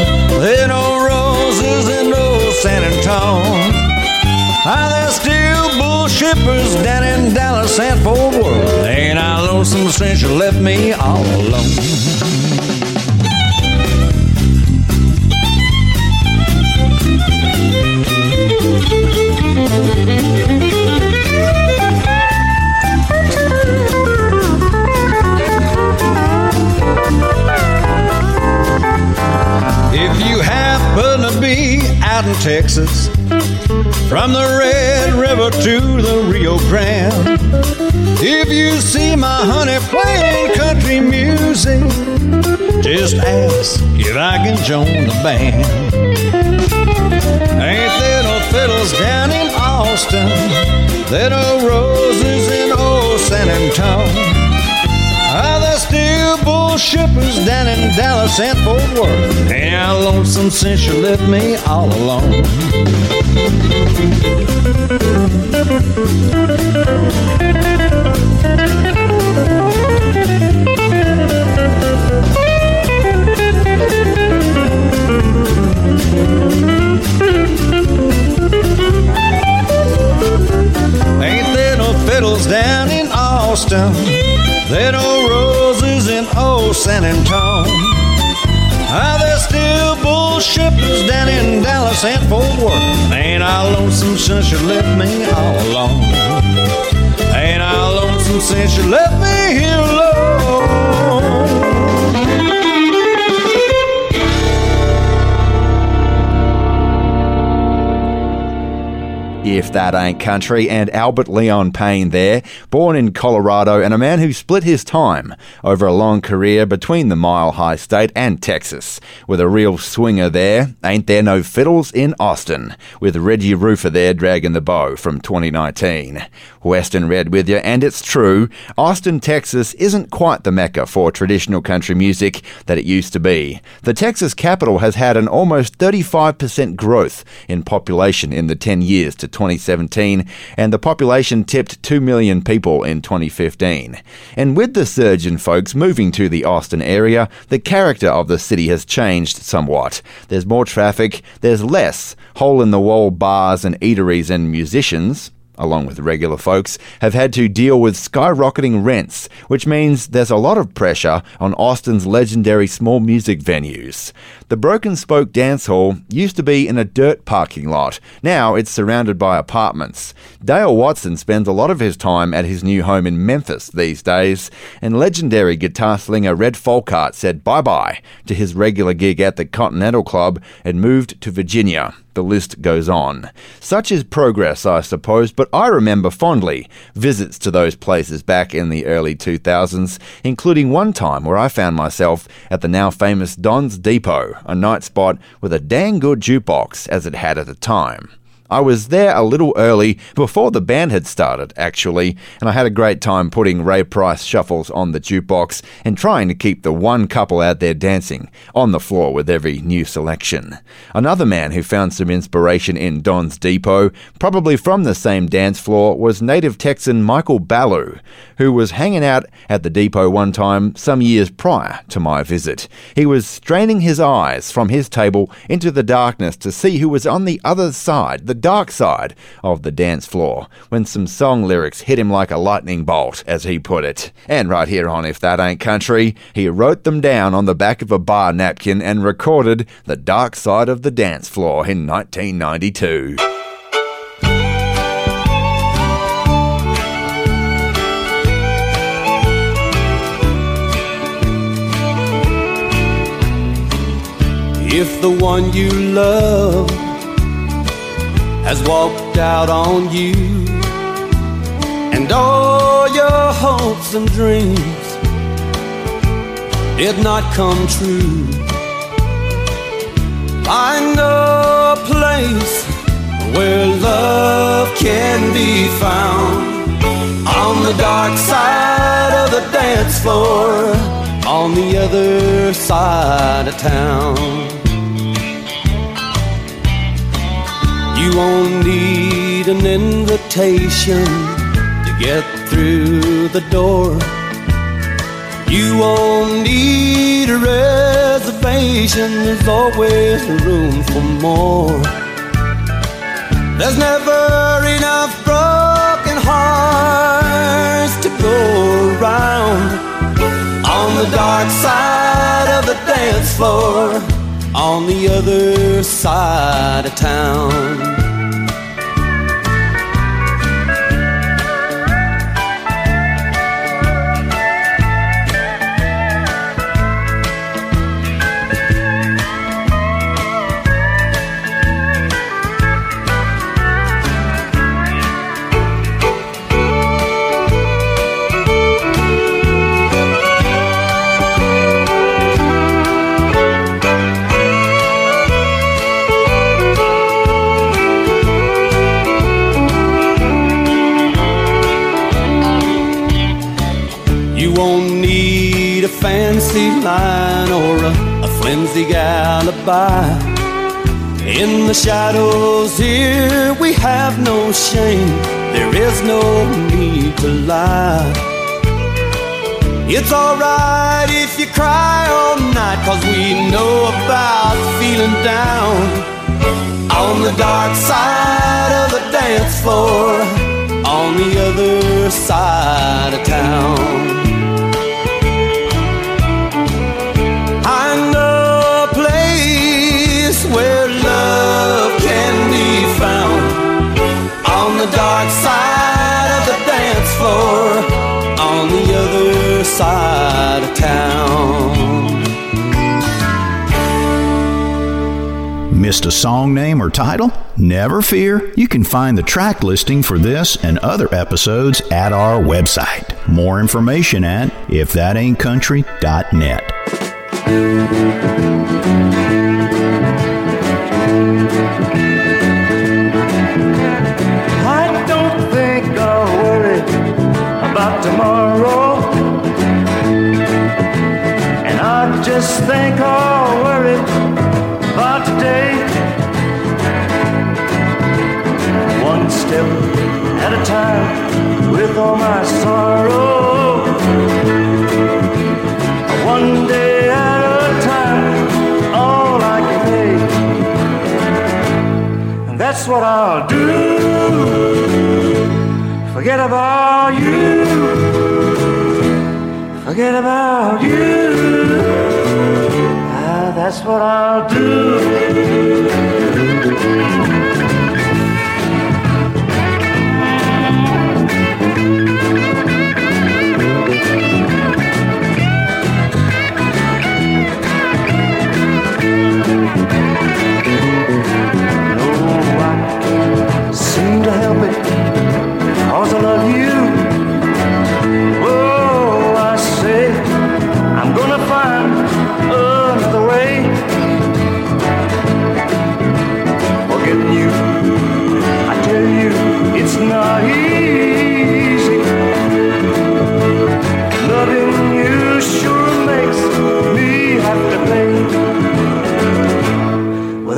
There no roses in no San Antonio. Are there still bull shippers down in Dallas and Fort Worth? Ain't I lonesome since you left me all alone? Out in Texas, from the Red River to the Rio Grande, if you see my honey playing country music, just ask if I can join the band. Ain't there no fiddles down in Austin? There no roses in old San Antonio. Shippers down in Dallas and Fort Worth? I lonesome since you left me all alone? Ain't there no fiddles down in Austin? There no roses in old San Antonio. Are there still bull shippers down in Dallas and Fort Worth? Ain't I lonesome since you left me all alone? Ain't I lonesome since you left me here alone? If That Ain't Country, and Albert Leon Payne there, born in Colorado and a man who split his time over a long career between the Mile High State and Texas. With a real swinger there, Ain't There No Fiddles in Austin, with Reggie Rueffer there dragging the bow from 2019. Western Red with you, and it's true, Austin, Texas isn't quite the mecca for traditional country music that it used to be. The Texas capital has had an almost 35% growth in population in the 10 years to 2017, and the population tipped 2 million people in 2015. And with the surge in folks moving to the Austin area, the character of the city has changed somewhat. There's more traffic, there's less hole in the wall bars and eateries and musicians along with regular folks, have had to deal with skyrocketing rents, which means there's a lot of pressure on Austin's legendary small music venues. The Broken Spoke Dance Hall used to be in a dirt parking lot. Now it's surrounded by apartments. Dale Watson spends a lot of his time at his new home in Memphis these days, and legendary guitar slinger Redd Volkaert said bye bye to his regular gig at the Continental Club and moved to Virginia. The list goes on. Such is progress, I suppose, but I remember fondly visits to those places back in the early 2000s, including one time where I found myself at the now famous Don's Depot, a night spot with a dang good jukebox as it had at the time. I was there a little early, before the band had started, actually, and I had a great time putting Ray Price shuffles on the jukebox and trying to keep the one couple out there dancing on the floor with every new selection. Another man who found some inspiration in Don's Depot, probably from the same dance floor, was native Texan Michael Ballou, who was hanging out at the depot one time some years prior to my visit. He was straining his eyes from his table into the darkness to see who was on the other side, the dark side of the dance floor when some song lyrics hit him like a lightning bolt, as he put it. And right here on If That Ain't Country, he wrote them down on the back of a bar napkin and recorded The Dark Side of the Dance Floor in 1992. If the one you love has walked out on you, and all your hopes and dreams did not come true, find a place where love can be found. On the dark side of the dance floor, on the other side of town. You won't need an invitation to get through the door. You won't need a reservation, there's always room for more. There's never enough broken hearts to go around. On the dark side of the dance floor, on the other side of town. In the shadows here, we have no shame. There is no need to lie. It's alright if you cry all night, cause we know about feeling down. On the dark side of the dance floor, on the other side of town. Side of the dance floor, on the other side of town. Missed a song name or title? Never fear. You can find the track listing for this and other episodes at our website. More information at ifthataintcountry.net. what I'll do. Forget about you. Forget about you. Ah, that's what I'll do.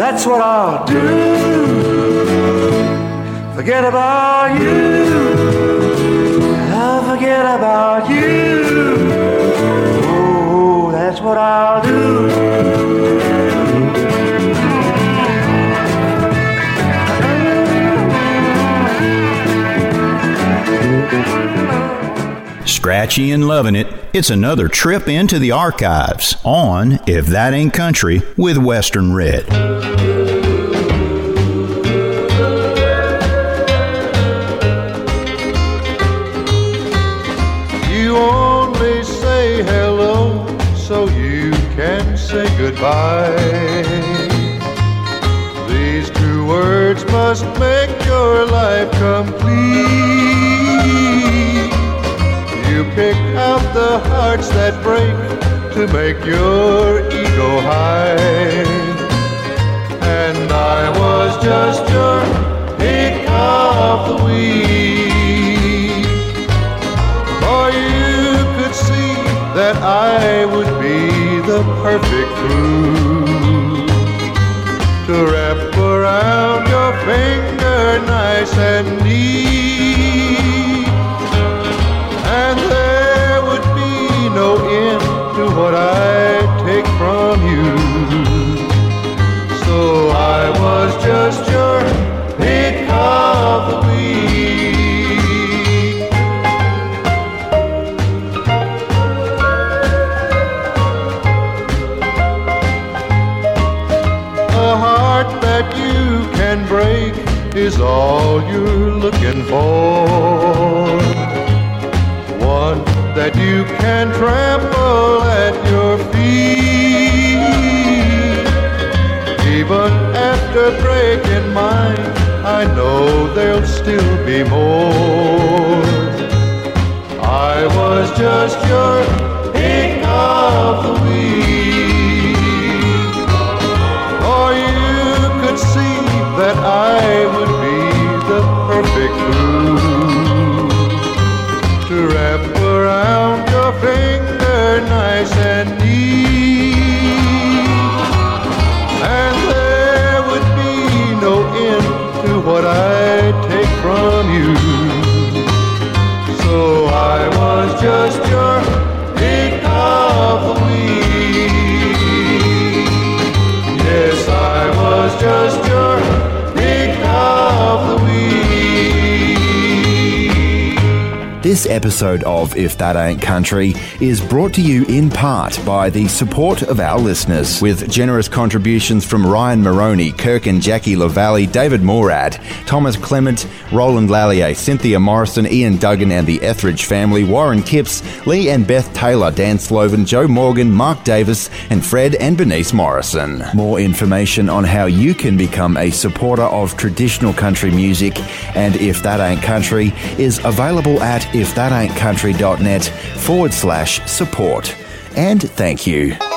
That's what I'll do. Forget about you. I'll forget about you. Oh, that's what I'll do. Scratchy and loving it. It's another trip into the archives on If That Ain't Country with Western Red. Goodbye. These two words must make your life complete. You pick out the hearts that break to make your ego high. And I was just your pick of the week. That I would be the perfect glue to wrap around your finger nice and neat. All you're looking for. One that you can trample at your feet. Even after breaking mine, I know there'll still be more. I was just your episode of If That Ain't Country is brought to you in part by the support of our listeners, with generous contributions from Ryan Maroney, Kirk and Jackie LaValle, David Morad, Thomas Clement, Roland Lallier, Cynthia Morrison, Ian Duggan and the Etheridge family, Warren Kipps, Lee and Beth Taylor, Dan Sloven, Joe Morgan, Mark Davis, and Fred and Bernice Morrison. More information on how you can become a supporter of traditional country music and If That Ain't Country is available at ifthataintcountry.net forward slash support. And thank you.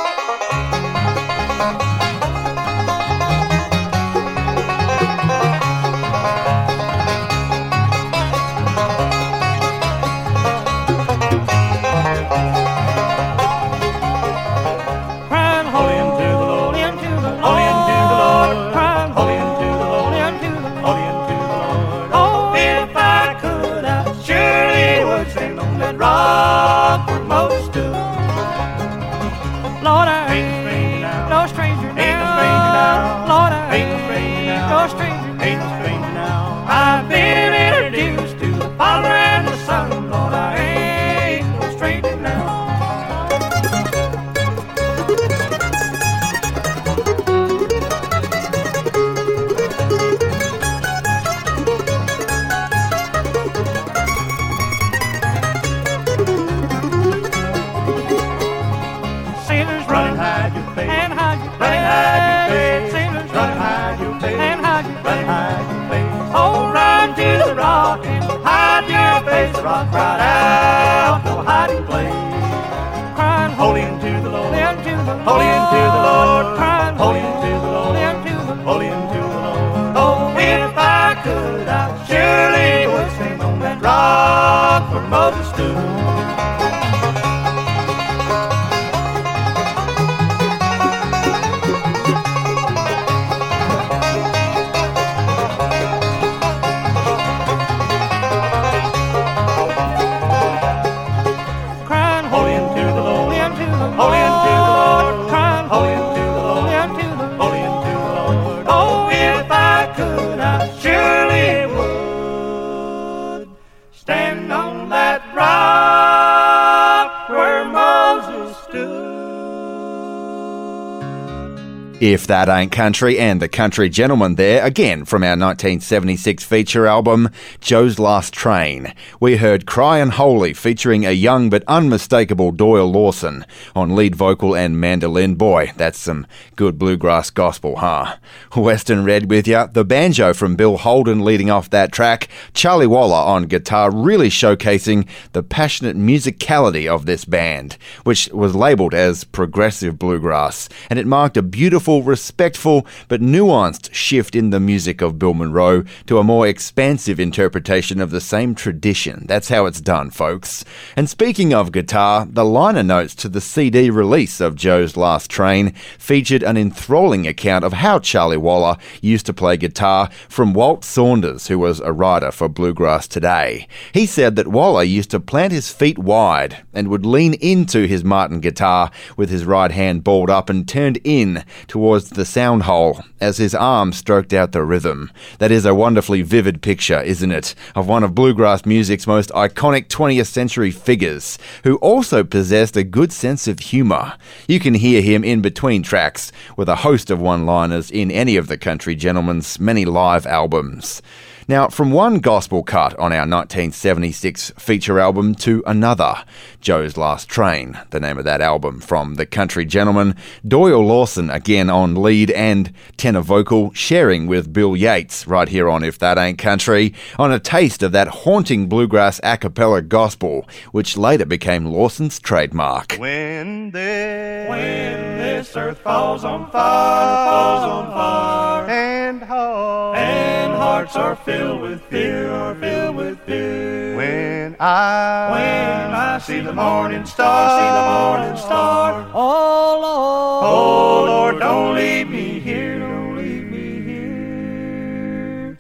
Country and the Country Gentlemen there, again from our 1976 feature album, Joe's Last Train. We heard Cryin' Holy featuring a young but unmistakable Doyle Lawson on lead vocal and mandolin. Boy, that's some good bluegrass gospel, huh? Western Red with ya, the banjo from Bill Holden leading off that track, Charlie Waller on guitar really showcasing the passionate musicality of this band, which was labelled as progressive bluegrass, and it marked a beautiful respectful, but nuanced shift in the music of Bill Monroe to a more expansive interpretation of the same tradition. That's how it's done, folks. And speaking of guitar, the liner notes to the CD release of Joe's Last Train featured an enthralling account of how Charlie Waller used to play guitar from Walt Saunders, who was a writer for Bluegrass Today. He said that Waller used to plant his feet wide and would lean into his Martin guitar with his right hand balled up and turned in towards the sound hole as his arm stroked out the rhythm. That is a wonderfully vivid picture, isn't it, of one of bluegrass music's most iconic 20th century figures, who also possessed a good sense of humour. You can hear him in between tracks with a host of one liners in any of the country gentlemen's many live albums. Now, from one gospel cut on our 1976 feature album to another, Joe's Last Train, the name of that album, from the country gentlemen, Doyle Lawson again on lead and tenor vocal, sharing with Bill Yates right here on If That Ain't Country, on a taste of that haunting bluegrass a cappella gospel, which later became Lawson's trademark. When this, when this earth falls on fire, falls on fire, and hearts, and hearts are filled with fear, are filled with fear. When I, when I see the morning star, see the morning star, oh Lord, oh Lord, don't leave me here, don't leave me here.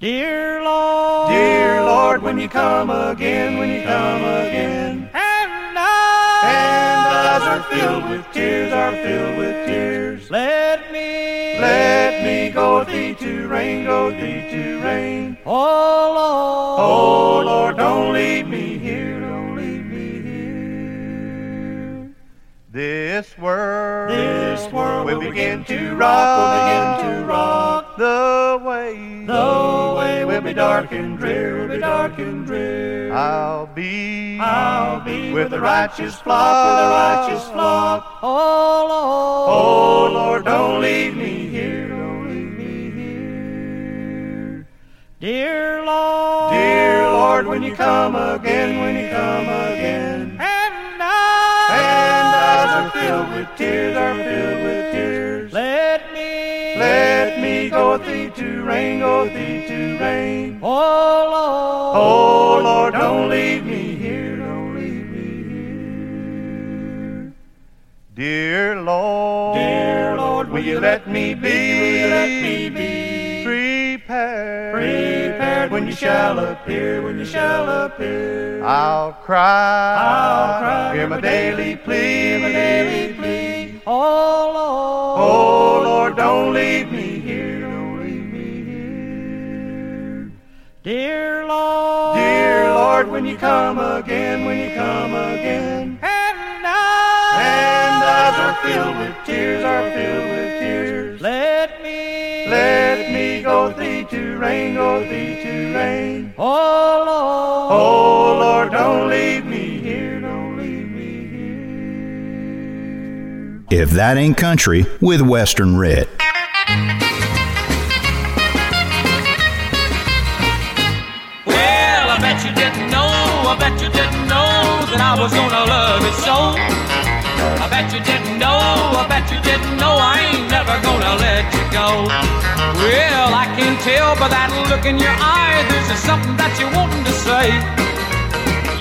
Dear Lord, dear Lord, when you come again, when you come again, and I, and eyes are filled with tears, are filled with tears. Let me, let me go thee to reign, go thee to reign. Oh Lord, oh Lord, don't leave me here, don't leave me here. This world, this world will begin to rock, will begin to rock. The way, the way will be dark and drear, will be dark and drear. I'll be, I'll be with the righteous flock, with the righteous flock. Oh Lord, oh Lord, don't leave me here, don't leave me here. Dear Lord, dear Lord, when you come again, when you come again, and I, and eyes are filled with tears, reign, go thee to reign. Oh Lord, oh Lord, don't leave me here, don't leave me here. Dear Lord, dear Lord, will you let me be, will you let me be prepared, prepared when you shall appear, when you shall appear. I'll cry, I'll cry, hear my daily plea, my daily plea. Oh Lord, oh Lord, don't leave me Dear Lord, dear Lord, when you come again, when you come again, and I, and eyes are filled with tears, are filled with tears. Let me, let me go with thee to reign, go with thee to reign. Oh Lord, oh Lord, don't leave me here, don't leave me here. If That Ain't Country with Western Red. I was gonna love it so. I bet you didn't know, I bet you didn't know I ain't never gonna let you go. Well, I can tell by that look in your eye, there's just something that you're wanting to say.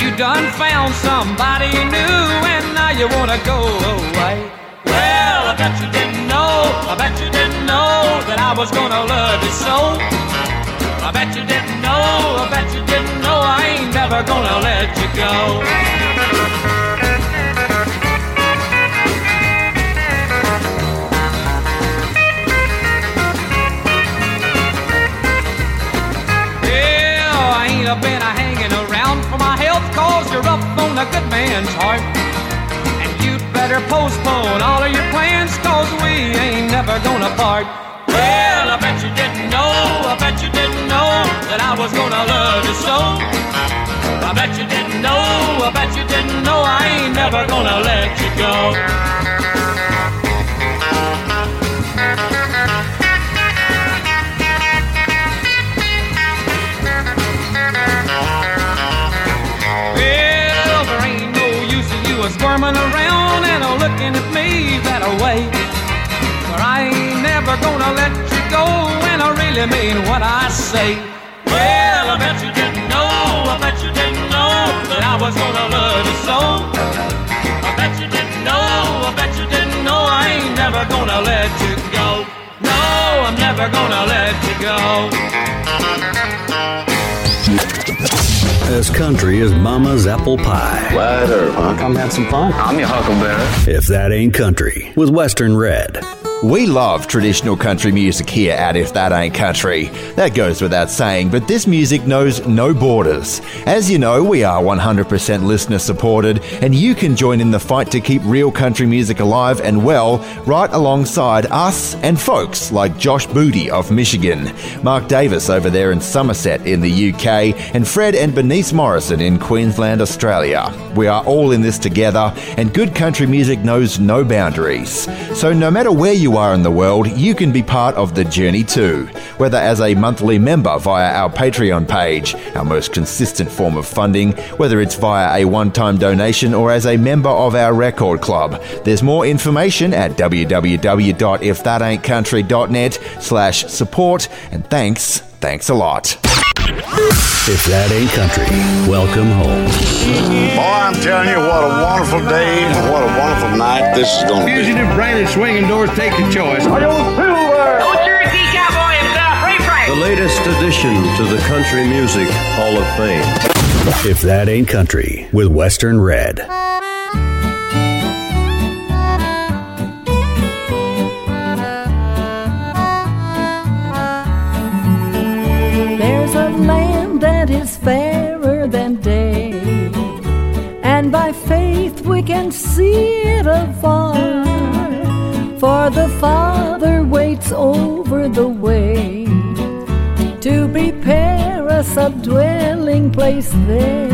You done found somebody new, and now you wanna go away. Well, I bet you didn't know, I bet you didn't know that I was gonna love you so. I bet you didn't know, I bet you didn't know I ain't never gonna let you go. Well, I ain't a been a hanging around for my health cause you're up on a good man's heart. And you'd better postpone all of your plans cause we ain't never gonna part. Well, I bet you didn't know, I bet you didn't know that I was gonna love you so. I bet you didn't know, I bet you didn't know I ain't never gonna let you go. Well, there ain't no use in you squirming around and looking at me that way. For I ain't never gonna let you go, and I really mean what I say. Well, I bet you didn't know, I bet you didn't know that I was gonna love you so. I bet you didn't know, I bet you didn't know I ain't never gonna let you go. No, I'm never gonna let you go. As country as mama's apple pie. Wide earth, huh? Come have some fun. I'm your huckleberry. If that ain't country, with Western Red. We love traditional country music here at If That Ain't Country. That goes without saying, but this music knows no borders. As you know, we are 100% listener supported, and you can join in the fight to keep real country music alive and well right alongside us and folks like Josh Booty of Michigan, Mark Davis over there in Somerset in the UK, and Fred and Bernice Morrison in Queensland, Australia. We are all in this together, and good country music knows no boundaries. So no matter where you are in the world, you can be part of the journey too. Whether as a monthly member via our Patreon page, our most consistent form of funding, whether it's via a one time donation or as a member of our record club. There's more information at www.ifthataintcountry.net slash support, and thanks, thanks a lot. If that ain't country, welcome home. Boy, I'm telling you, what a wonderful day and what a wonderful night this is going to be. Fugitive Brandon swinging doors take the choice. The latest addition to the Country Music Hall of Fame. If that ain't country, with Western Red. Is fairer than day, and by faith we can see it afar. For the Father waits over the way to prepare us a dwelling place there.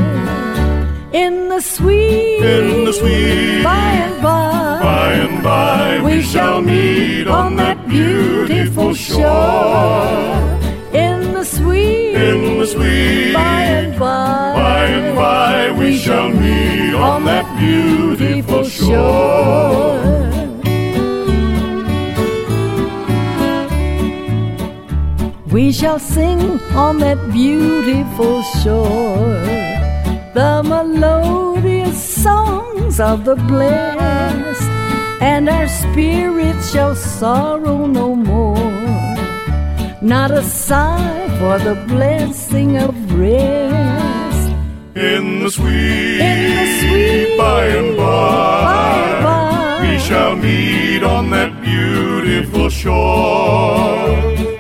In the sweet, In the sweet by and by, by and by we shall meet on that beautiful shore. The sweet by and by, by and by we shall meet on that beautiful shore. We shall sing on that beautiful shore the melodious songs of the blessed, and our spirits shall sorrow no more. Not a sigh for the blessing of rest. In the sweet, In the sweet by and by, by and by. we shall meet on that beautiful shore.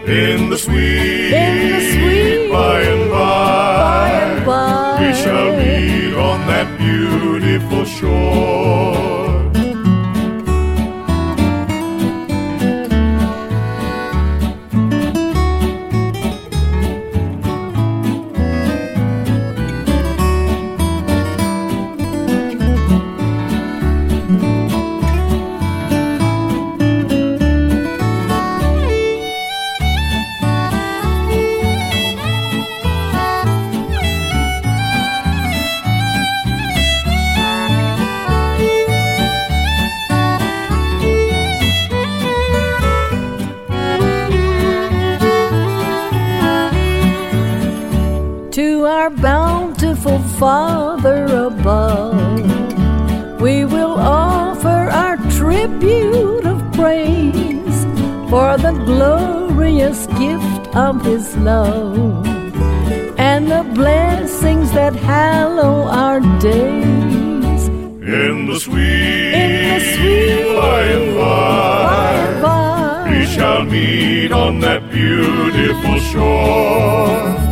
In the sweet, In the sweet by and by and by. we shall meet on that beautiful shore. Father above. We will offer our tribute of praise for the glorious gift of His love and the blessings that hallow our days. In the sweet, In the sweet by and by and by, by. we shall meet on that beautiful shore.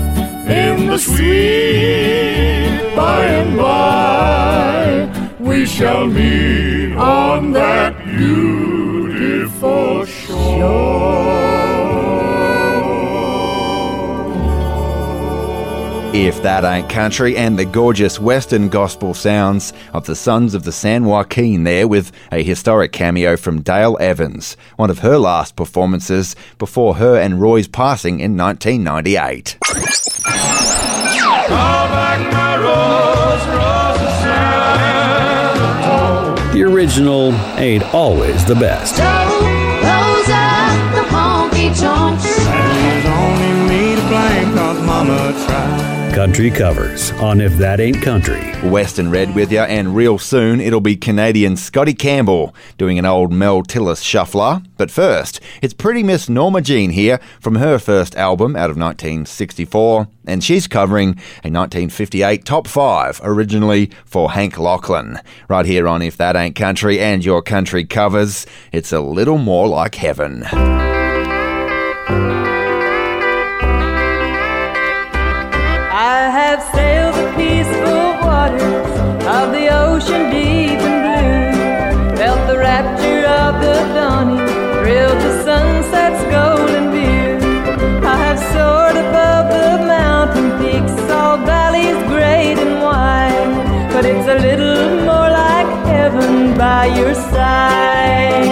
In the sweet, by and by, we shall meet on that beautiful shore. If That Ain't Country and the gorgeous Western gospel sounds of the Sons of the San Joaquin there with a historic cameo from Dale Evans, one of her last performances before her and Roy's passing in 1998. The original ain't always the best. The honky. And only me to blame cause mama tried. Country covers on If That Ain't Country. Western Red with you, and real soon it'll be Canadian Scotty Campbell doing an old Mel Tillis shuffler. But first, it's Pretty Miss Norma Jean here from her first album out of 1964, and she's covering a 1958 top five, originally for Hank Locklin. Right here on If That Ain't Country and Your Country Covers, it's a little more like heaven. Ocean deep and blue. Felt the rapture of the dawning, thrilled the sunset's golden view. I have soared above the mountain peaks, saw valleys great and wide. But it's a little more like heaven by your side.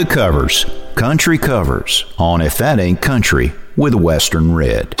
The covers. Country covers on If That Ain't Country with Western Red.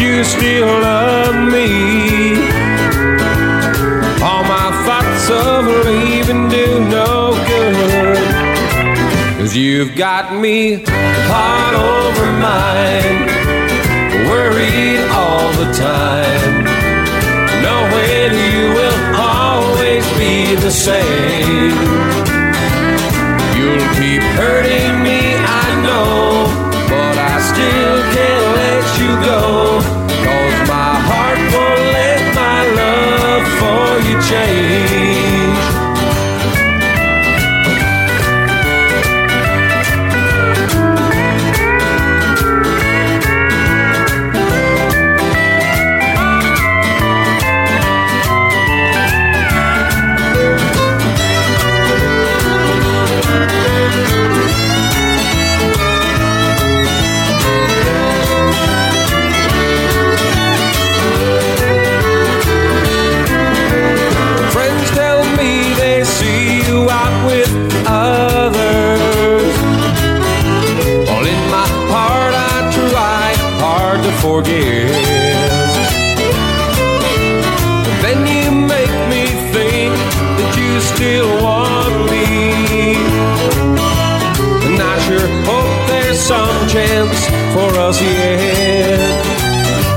You still love me. All my thoughts of leaving do no good. Cause you've got me heart over mind, worried all the time, knowing you will always be the same. You'll keep hurting me, I know, but I still can't let you go. Change.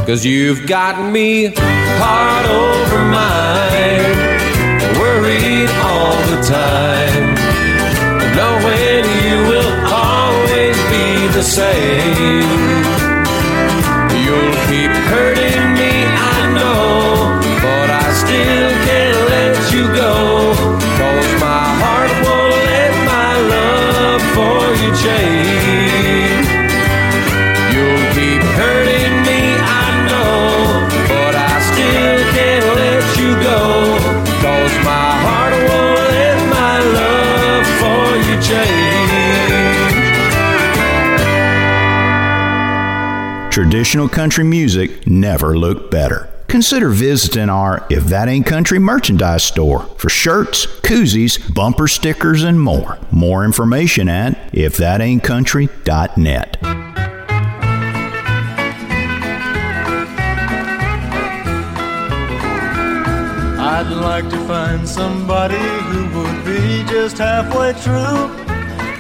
Cause you've got me heart over mind, worried all the time, knowing you will always be the same. You'll keep hurting me, I know, but I still can't let you go. Traditional country music never looked better. Consider visiting our If That Ain't Country merchandise store for shirts, koozies, bumper stickers, and more. More information at ifthataintcountry.net. I'd like to find somebody who would be just halfway true.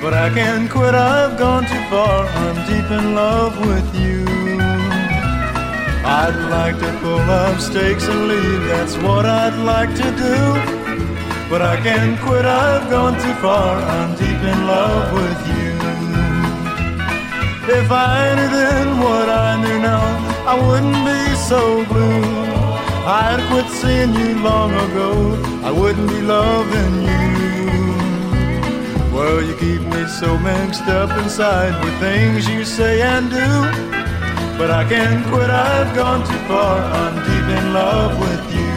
But I can't quit, I've gone too far. I'm deep in love with you. I'd like to pull up stakes and leave, that's what I'd like to do. But I can't quit, I've gone too far. I'm deep in love with you. If I knew then what I knew now, I wouldn't be so blue. I'd quit seeing you long ago. I wouldn't be loving you. Well, you keep me so mixed up inside with things you say and do. But I can't quit, I've gone too far. I'm deep in love with you.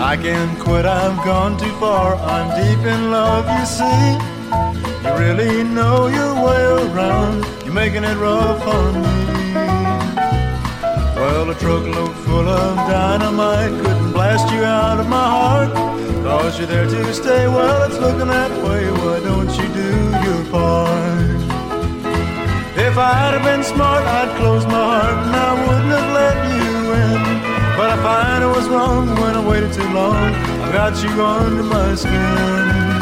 I can't quit, I've gone too far. I'm deep in love, you see. You really know your way around. You're making it rough on me. Well, a truckload full of dynamite couldn't blast you out of my heart. Cause you're there to stay. Well, it's looking that way. Why don't you do your part? If I'd have been smart, I'd close my heart and I wouldn't have let you in. But I find I was wrong when I waited too long. I got you under my skin.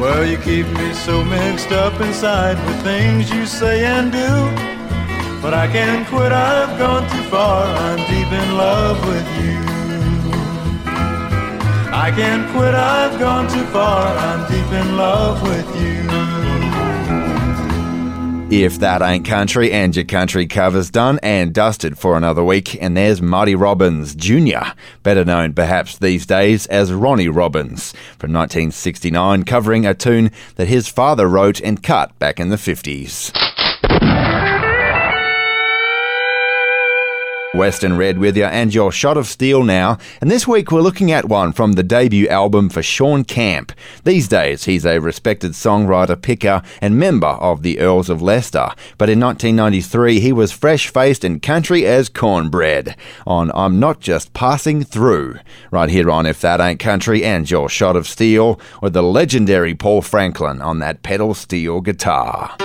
Well, you keep me so mixed up inside with things you say and do. But I can't quit, I've gone too far. I'm deep in love with you. I can't quit, I've gone too far. I'm deep in love with you. If that ain't country and your country covers done and dusted for another week, and there's Marty Robbins Jr., better known perhaps these days as Ronny Robbins, from 1969, covering a tune that his father wrote and cut back in the 50s. Western Red with you and your shot of steel now. And this week we're looking at one from the debut album for Shawn Camp. These days he's a respected songwriter, picker, and member of the Earls of Leicester. But in 1993 he was fresh faced and country as cornbread on I'm Not Just Passing Through. Right here on If That Ain't Country and your shot of steel with the legendary Paul Franklin on that pedal steel guitar.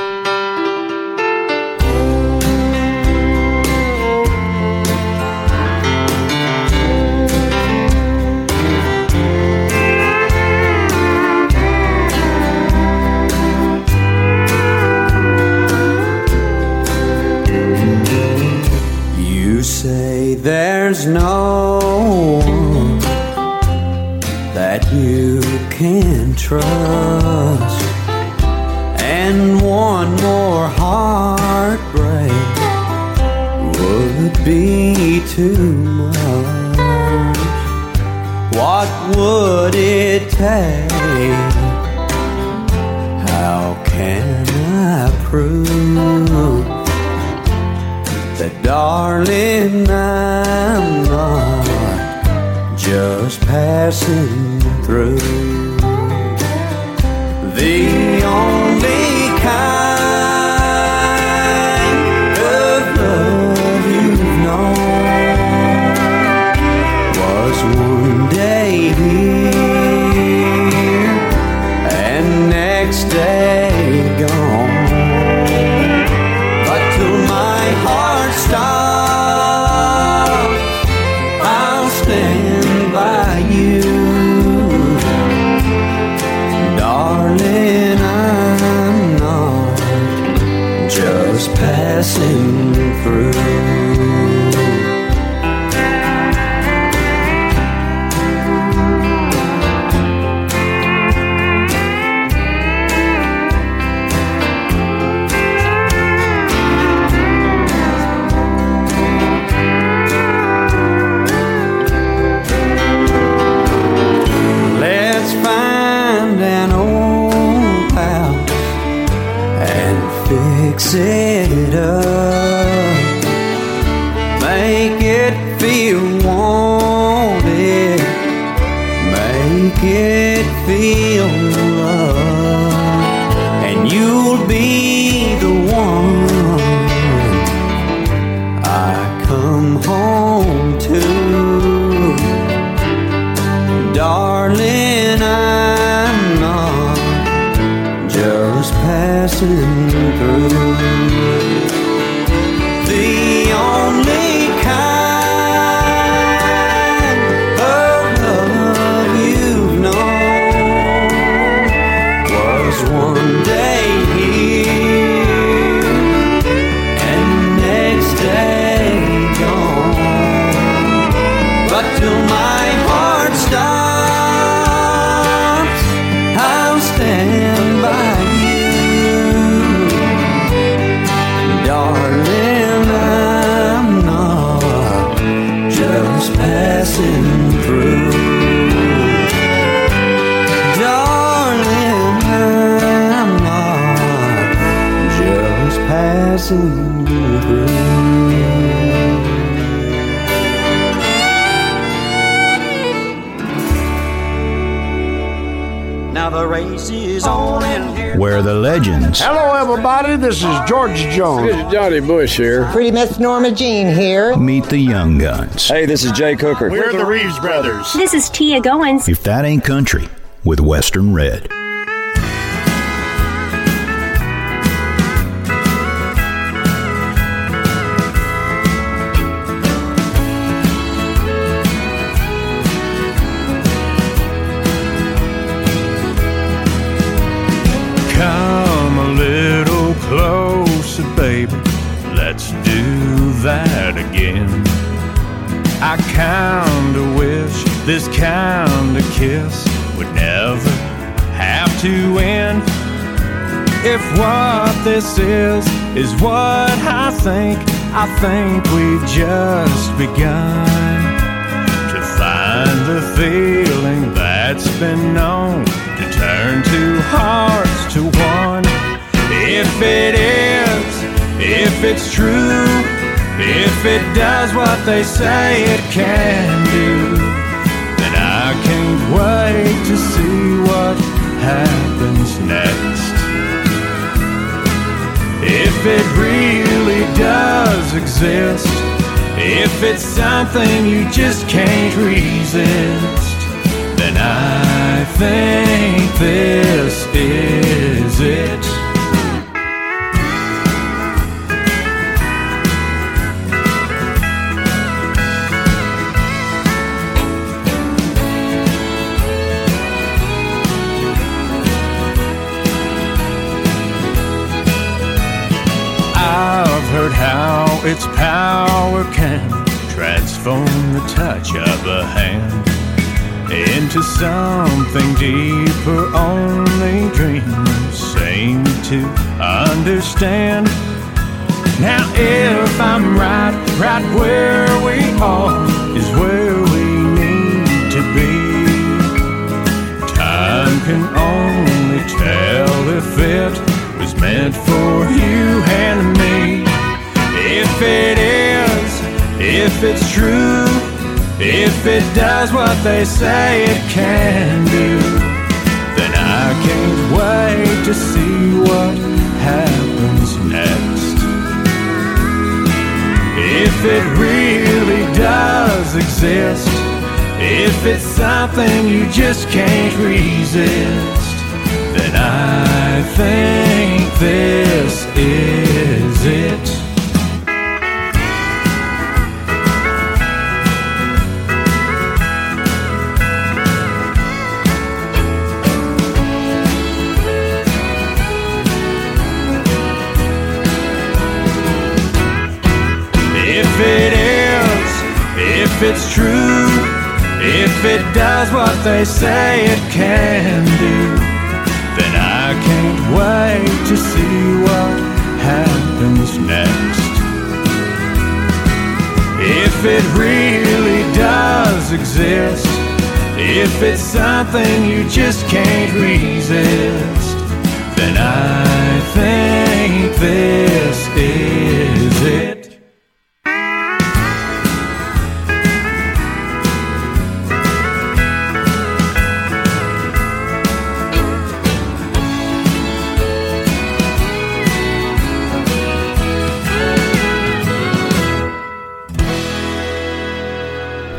There's no one that you can trust, and one more heartbreak would be too much. What would it take? How can I prove? that darling not just passing through Now the race is on and here. Where the legends Hello, everybody. This is George Jones. This is Johnny Bush here. Pretty Miss Norma Jean here. meet the young guns. Hey, this is Jay Cooker. We're the Reeves Brothers. This is Tia Goins. If that ain't country with Western Red. This kinda kiss would never have to end. If what this is is what I think, I think we've just begun to find the feeling that's been known to turn two hearts to one. If it is, if it's true, if it does what they say it can do, I can't wait to see what happens next. If it really does exist, if it's something you just can't resist, then I think this is it. Its power can transform the touch of a hand into something deeper. Only dreamers seem to understand. Now, if I'm right, right where we are is where we need to be. Time can only tell if it was meant for you and me. If it is, if it's true, if it does what they say it can do, then I can't wait to see what happens next. If it really does exist, if it's something you just can't resist, then I think this is it. It's true, if it does what they say it can do, then I can't wait to see what happens next. If it really does exist, if it's something you just can't resist, then I think this is it.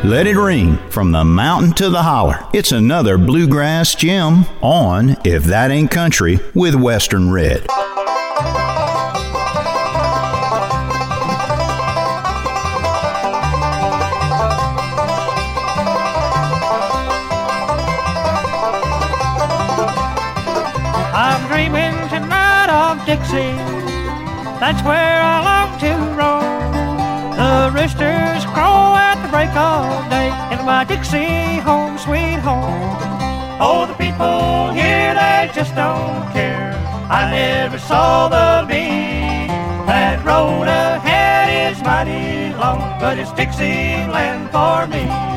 Let it ring from the mountain to the holler. It's another bluegrass gem on If That Ain't Country with Western Red. I'm dreaming tonight of Dixie. That's where I long to roam. The roosters crow break of day in my Dixie home, sweet home. Oh, the people here, they just don't care. I never saw the bee. That road ahead is mighty long, but it's Dixie land for me.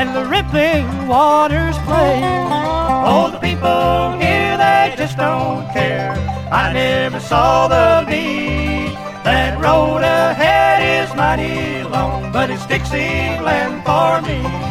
And the rippling waters play. Oh, the people here, they just don't care. I never saw the bee. That road ahead is mighty long, but it's Dixieland for me.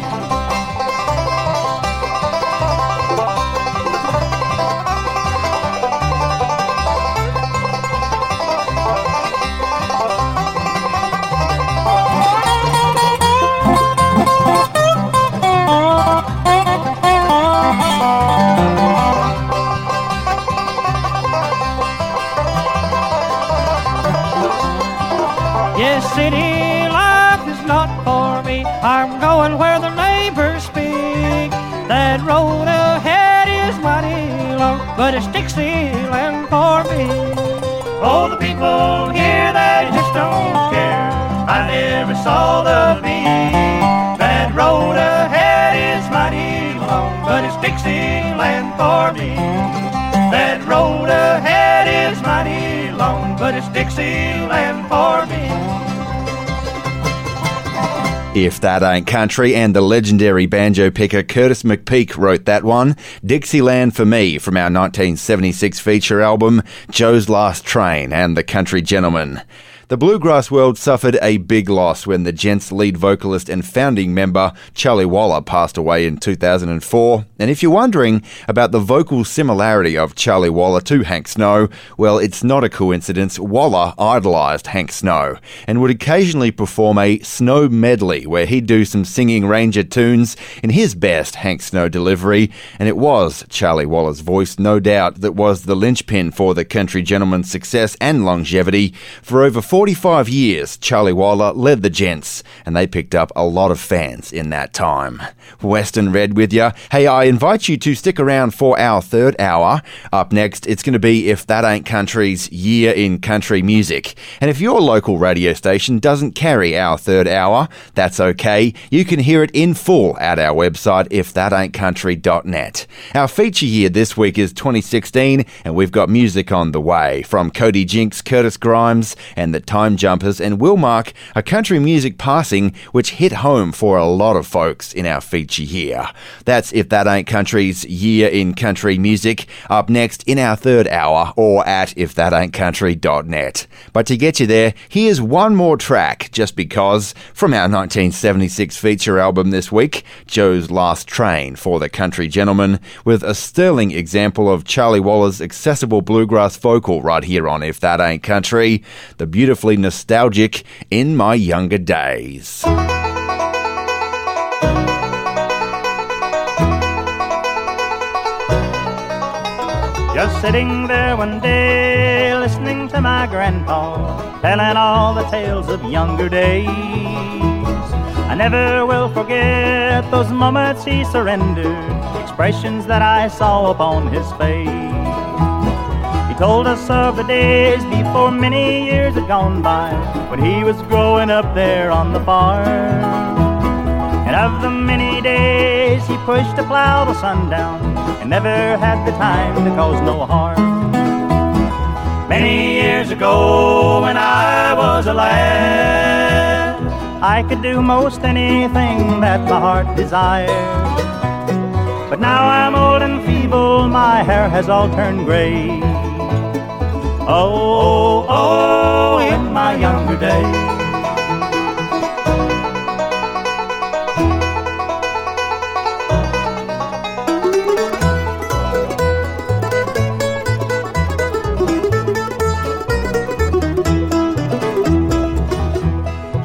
Where the neighbors speak. That road ahead is mighty long, but it's Dixieland for me. Oh, the people here, they just don't care. I never saw the bee. That road ahead is mighty long, but it's Dixieland for me. If That Ain't Country and the legendary banjo picker Curtis McPeak wrote that one, Dixieland for Me from our 1976 feature album Joe's Last Train and the Country Gentlemen. The bluegrass world suffered a big loss when the Gents lead vocalist and founding member Charlie Waller passed away in 2004. And if you're wondering about the vocal similarity of Charlie Waller to Hank Snow, well, it's not a coincidence. Waller idolised Hank Snow and would occasionally perform a Snow medley where he'd do some singing Ranger tunes in his best Hank Snow delivery. And it was Charlie Waller's voice, no doubt, that was the linchpin for the country gentlemen's success and longevity. For over 45 years, Charlie Waller led the Gents, and they picked up a lot of fans in that time. Western Red with you. Hey, I invite you to stick around for our third hour. Up next, it's going to be If That Ain't Country's Year in Country Music. And if your local radio station doesn't carry our third hour, that's okay. You can hear it in full at our website, ifthataintcountry.net. Our feature year this week is 2016, and we've got music on the way from Cody Jinks, Curtis Grimes, and the Time Jumpers, and will mark a country music passing which hit home for a lot of folks in our feature here. That's If That Ain't Country's Year in Country Music, up next in our third hour or at ifthataintcountry.net. But to get you there, here's one more track, just because, from our 1976 feature album this week, Joe's Last Train for the Country Gentlemen, with a sterling example of Charlie Waller's accessible bluegrass vocal right here on If That Ain't Country, the beautifully nostalgic In My Younger Days. Just sitting there one day, listening to my grandpa, telling all the tales of younger days. I never will forget those moments he surrendered, expressions that I saw upon his face. Told us of the days before many years had gone by, when he was growing up there on the farm. And of the many days he pushed a plow to sundown and never had the time to cause no harm. Many years ago when I was a lad, I could do most anything that my heart desired. But now I'm old and feeble, my hair has all turned gray. Oh, oh, in my younger days.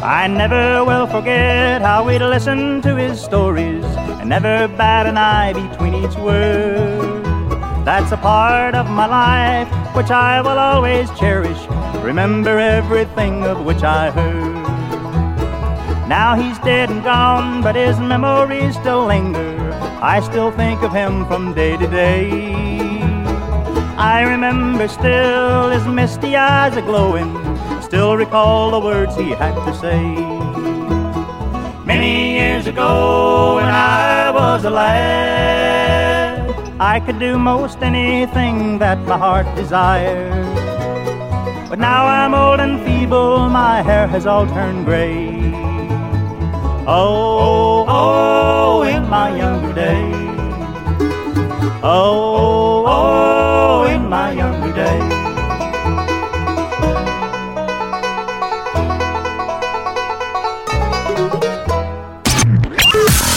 I never will forget how we'd listen to his stories and never bat an eye between each word. That's a part of my life which I will always cherish. Remember everything of which I heard. Now he's dead and gone, but his memories still linger. I still think of him from day to day. I remember still his misty eyes a glowing, still recall the words he had to say. Many years ago, when I was a lad, I could do most anything that my heart desired. But now I'm old and feeble, my hair has all turned gray. Oh, oh, in my younger days. Oh, oh, in my younger days.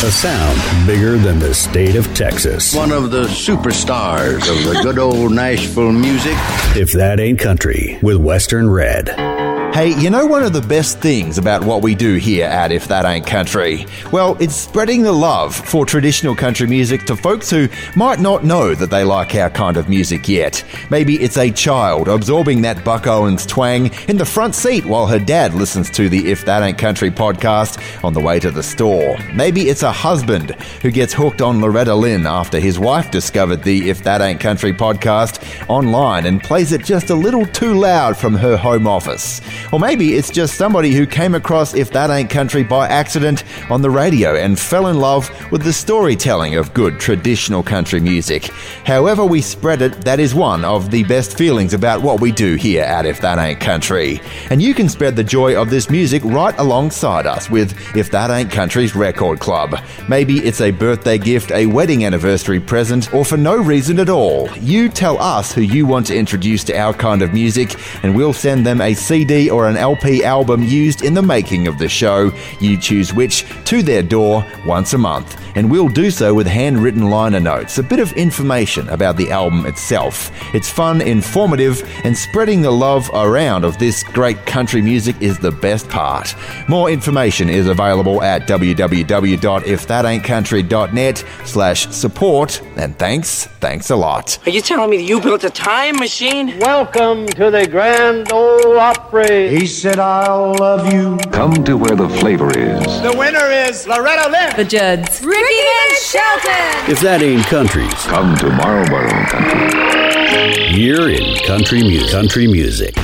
A sound bigger than the state of Texas. One of the superstars of the good old Nashville music. If that ain't country, with Western Red. Hey, you know one of the best things about what we do here at If That Ain't Country? Well, it's spreading the love for traditional country music to folks who might not know that they like our kind of music yet. Maybe it's a child absorbing that Buck Owens twang in the front seat while her dad listens to the If That Ain't Country podcast on the way to the store. Maybe it's a husband who gets hooked on Loretta Lynn after his wife discovered the If That Ain't Country podcast online and plays it just a little too loud from her home office. Or maybe it's just somebody who came across If That Ain't Country by accident on the radio and fell in love with the storytelling of good traditional country music. However, we spread it, that is one of the best feelings about what we do here at If That Ain't Country. And you can spread the joy of this music right alongside us with If That Ain't Country's Record Club. Maybe it's a birthday gift, a wedding anniversary present, or for no reason at all. You tell us who you want to introduce to our kind of music, and we'll send them a CD or an LP album used in the making of the show. You choose which to their door once a month, and we'll do so with handwritten liner notes, a bit of information about the album itself. It's fun, informative, and spreading the love around of this great country music is the best part. More information is available at www.ifthataintcountry.net slash support, and thanks, thanks a lot. Are you telling me that you built a time machine? Welcome to the Grand Ole Opry. He said, I'll love you. Come to where the flavor is. The winner is Loretta Lynn. The Judds. Ricky Van Shelton. If that ain't countries, Come to Marlboro Country. year in country music. Country music.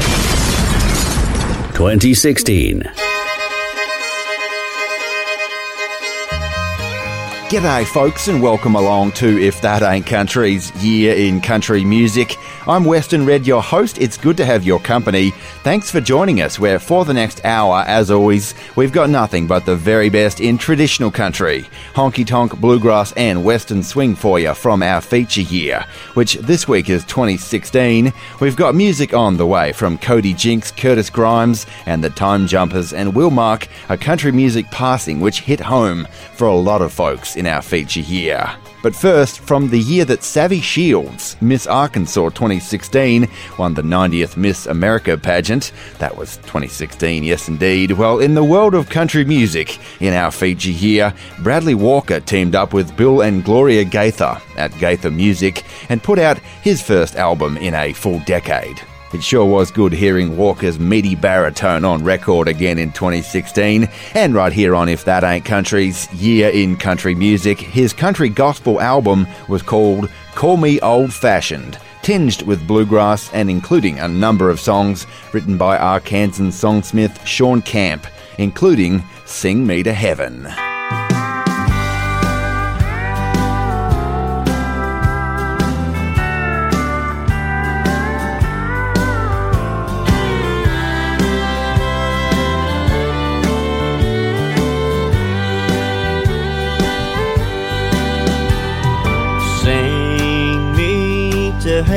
2016. G'day, folks, and welcome along to If That Ain't Country's Year in Country Music. I'm Western Red, your host. It's good to have your company. Thanks for joining us, where for the next hour, as always, we've got nothing but the very best in traditional country, honky tonk, bluegrass, and western swing for you from our feature year, which this week is 2016. We've got music on the way from Cody Jinks, Curtis Grimes, and the Time Jumpers, and we'll mark a country music passing which hit home for a lot of folks in our feature year. But first, from the year that Savvy Shields, Miss Arkansas 2016, won the 90th Miss America pageant. That was 2016, yes indeed. Well, in the world of country music, in our feature year, Bradley Walker teamed up with Bill and Gloria Gaither at Gaither Music and put out his first album in a full decade. It sure was good hearing Walker's meaty baritone on record again in 2016. And right here on If That Ain't Country's Year in Country Music, his country gospel album was called Call Me Old Fashioned, tinged with bluegrass and including a number of songs written by Arkansan songsmith Shawn Camp, including Sing Me to Heaven.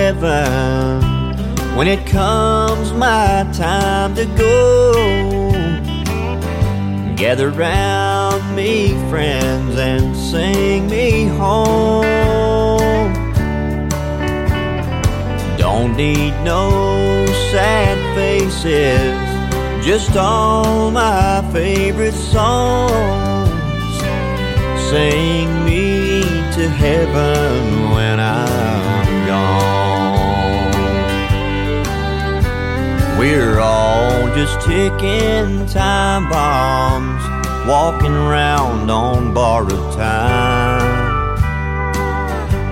Heaven when it comes my time to go. Gather round me, friends, and sing me home. Don't need no sad faces, just all my favorite songs. Sing me to heaven when I'm gone. We're all just ticking time bombs, walking around on borrowed time.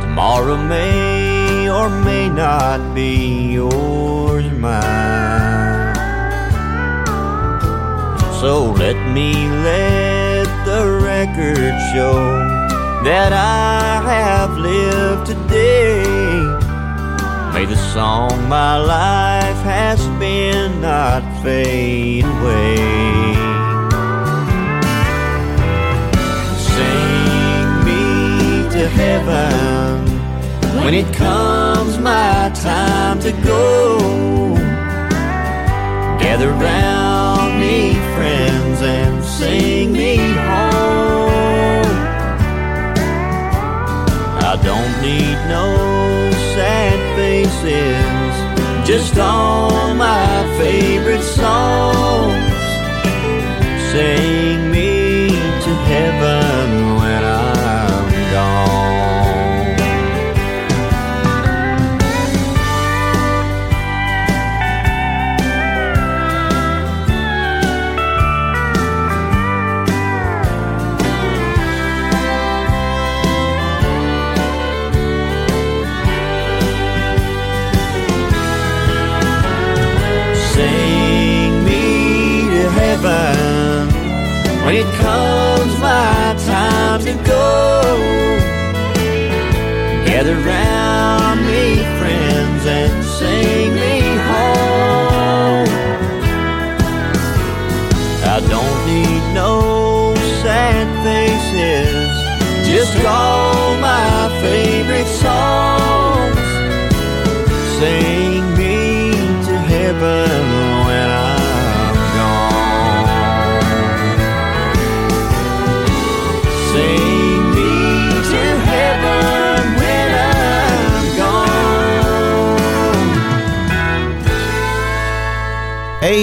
Tomorrow may or may not be yours or mine. So let me let the record show that I have lived today. May the song my life has been not fade away. Sing me to heaven when it comes my time to go. Gather round me, friends, and sing me home. I don't need no sad faces, just all my favorite songs. Sing no sad faces, just all my favorite songs.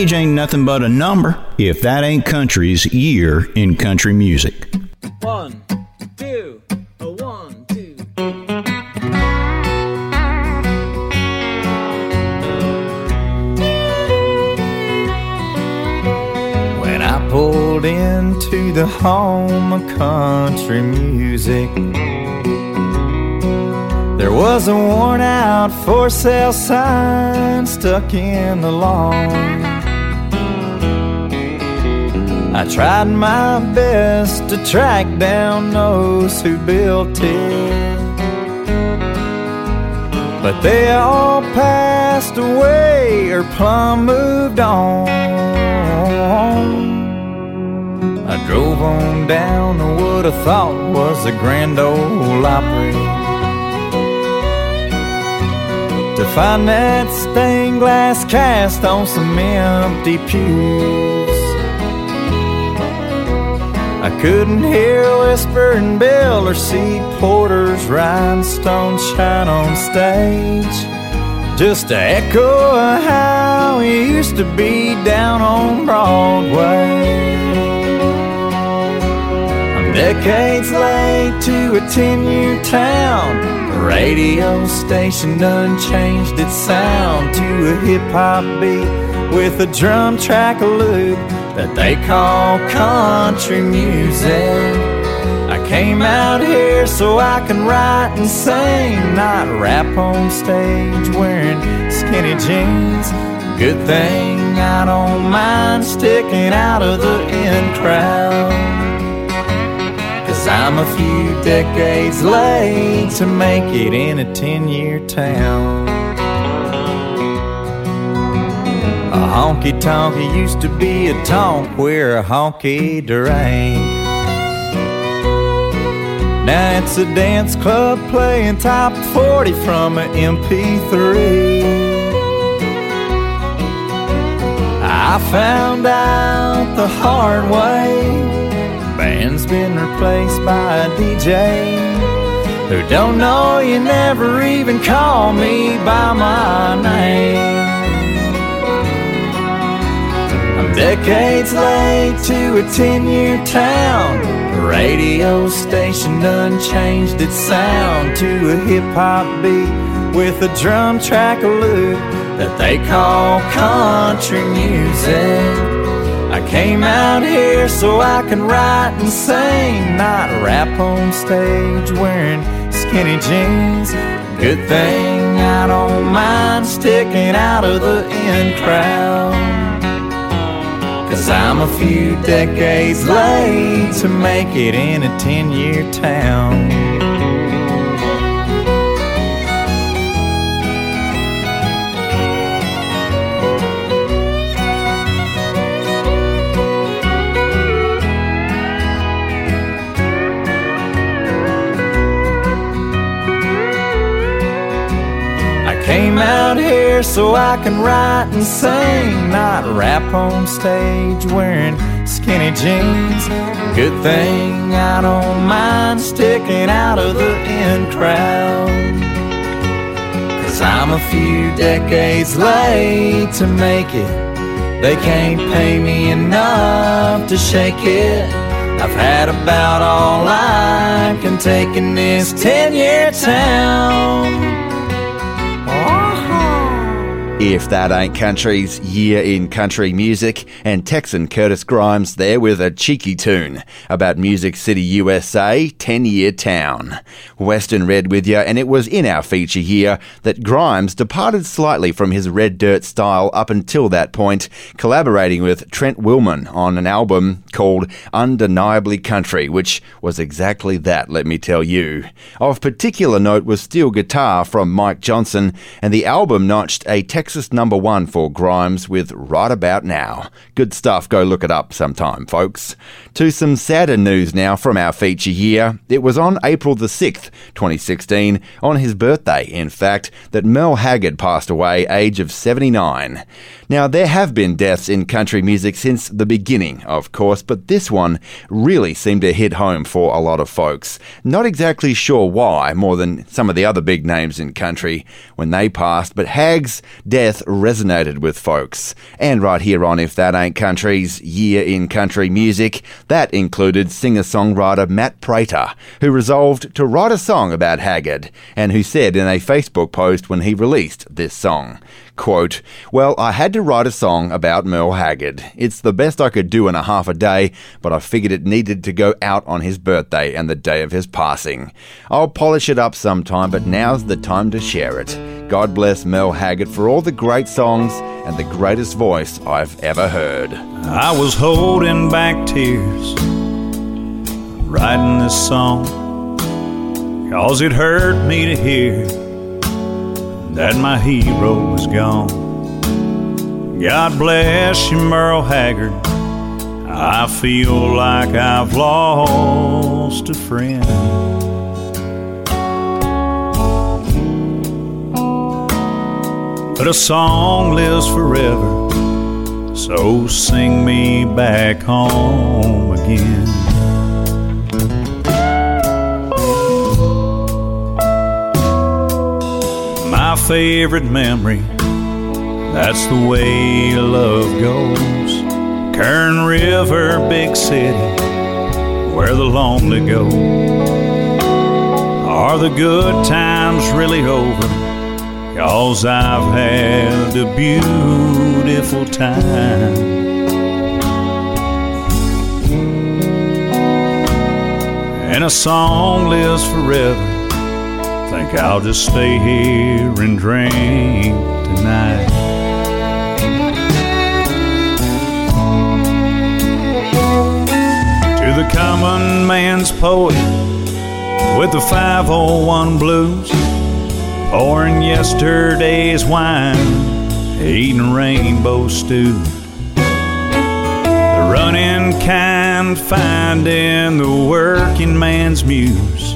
Age ain't nothing but a number if that ain't country's year in country music. One, two, a one, two. When I pulled into the home of country music, there was a worn out for sale sign stuck in the lawn. I tried my best to track down those who built it. But they all passed away or plumb moved on. I drove on down to what I thought was a Grand Ole Opry to find that stained glass cast on some empty pews. I couldn't hear a Whispering Bill or see Porter's rhinestones shine on stage. Just to echo of how it used to be down on Broadway. Decades late to a 10 year town. The radio station done changed its sound to a hip hop beat with a drum track loop that they call country music. I came out here so I can write and sing, not rap on stage wearing skinny jeans. Good thing I don't mind sticking out of the in crowd. Cause I'm a few decades late to make it in a 10 year town. Honky tonk used to be a tonk where a honky drank. Now it's a dance club playing top 40 from an MP3. I found out the hard way. Band's been replaced by a DJ who don't know you never even call me by my name. Decades late to a 10 year town. Radio station done changed its sound to a hip hop beat with a drum track loop that they call country music. I came out here so I can write and sing, not rap on stage wearing skinny jeans. Good thing I don't mind sticking out of the in crowd. Cause I'm a few decades late to make it in a 10 year town. Came out here so I can write and sing, not rap on stage wearing skinny jeans. Good thing I don't mind sticking out of the in crowd. Cause I'm a few decades late to make it. They can't pay me enough to shake it. I've had about all I can take in this 10 year town. If That Ain't Country's Year in Country Music, and Texan Curtis Grimes there with a cheeky tune about Music City, USA, 10 Year Town. Western Red with you, and it was in our feature here that Grimes departed slightly from his red dirt style up until that point, collaborating with Trent Willmon on an album called Undeniably Country, which was exactly that, let me tell you. Of particular note was steel guitar from Mike Johnson, and the album notched a Texas number one for Grimes with Right About Now. Good stuff, go look it up sometime, folks. To some sadder news now from our feature year. It was on April the 6th, 2016, on his birthday, in fact, that Merle Haggard passed away, age of 79. Now, there have been deaths in country music since the beginning, of course, but this one really seemed to hit home for a lot of folks. Not exactly sure why, more than some of the other big names in country when they passed, but Hag's death resonated with folks. And right here on If That Ain't Country's Year in Country Music, that included singer songwriter Matt Prater, who resolved to write a song about Haggard, and who said in a Facebook post when he released this song, Quote, Well, I had to write a song about Merle Haggard. It's the best I could do in a half a day, but I figured it needed to go out on his birthday and the day of his passing. I'll polish it up sometime, but now's the time to share it. God bless Merle Haggard for all the great songs and the greatest voice I've ever heard. I was holding back tears, writing this song, cause it hurt me to hear that my hero was gone. God bless you, Merle Haggard. I feel like I've lost a friend. But a song lives forever, so sing me back home again. My favorite memory. That's the way love goes. Kern River, big city, where the lonely go. Are the good times really over? Cause I've had a beautiful time. And a song lives forever think I'll just stay here and drink tonight. To the common man's poet with the 501 blues, pouring yesterday's wine, eating rainbow stew. The running kind, finding the working man's muse.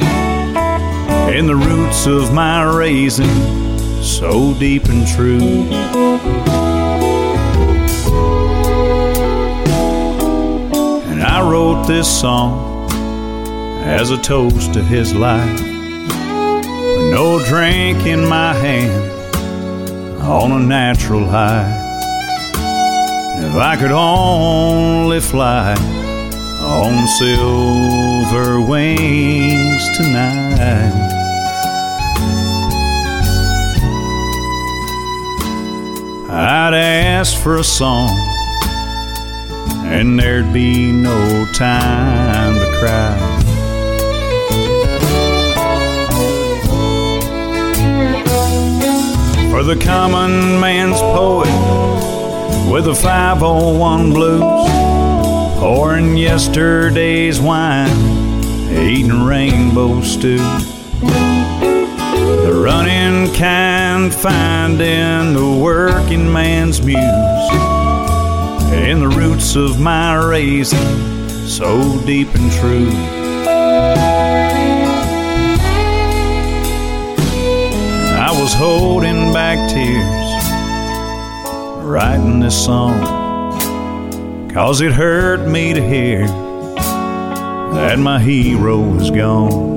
And the roots of my raising so deep and true. And I wrote this song as a toast to his life. No drink in my hand on a natural high. If I could only fly on silver wings tonight. I'd ask for a song, and there'd be no time to cry. For the common man's poet with the 501 blues, pouring yesterday's wine, eating rainbow stew. The running kind, finding the working man's muse, in the roots of my raising so deep and true. I was holding back tears writing this song cause it hurt me to hear that my hero was gone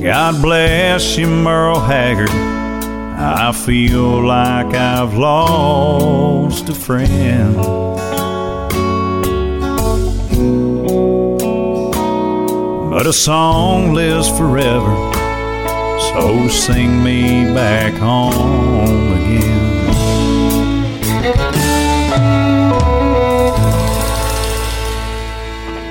god bless you merle haggard. I feel like i've lost a friend. But a song lives forever so sing me back home again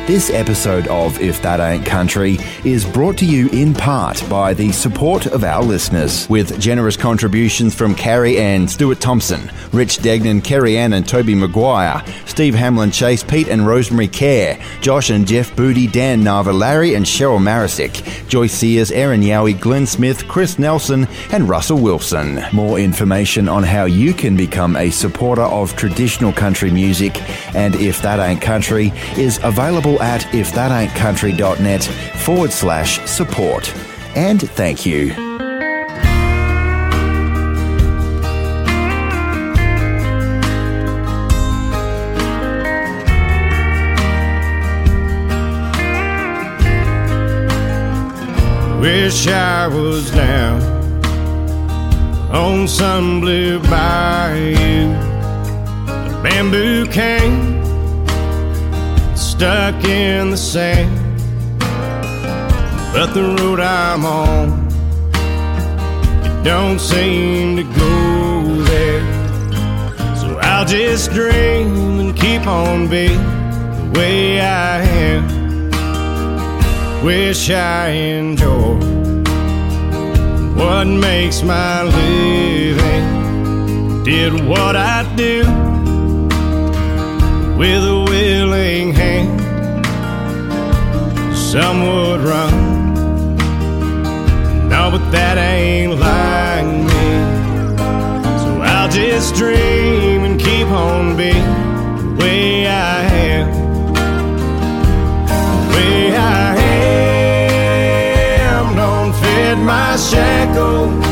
This episode of If That Ain't Country is brought to you in part by the support of our listeners, with generous contributions from Carrie Ann, Stuart Thompson, Rich Degnan, Kerry Ann and Toby Maguire, Steve Hamlin Chase, Pete and Rosemary Kerr, Josh and Jeff Booty, Dan Nava, Larry and Cheryl Marisick, Joyce Sears, Aaron Yowie, Glenn Smith, Chris Nelson, and Russell Wilson. More information on how you can become a supporter of traditional country music and If That Ain't Country is available at ifthataintcountry.net forward slash support. And thank you. Wish I was down on some blue bayou. The bamboo cane stuck in the sand. But the road I'm on, it don't seem to go there. So I'll just dream and keep on being the way I am. Wish I enjoyed what makes my living. Did what I do with Some would run, no, but that ain't like me. So I'll just dream and keep on being the way I am. The way I am don't fit my shackles.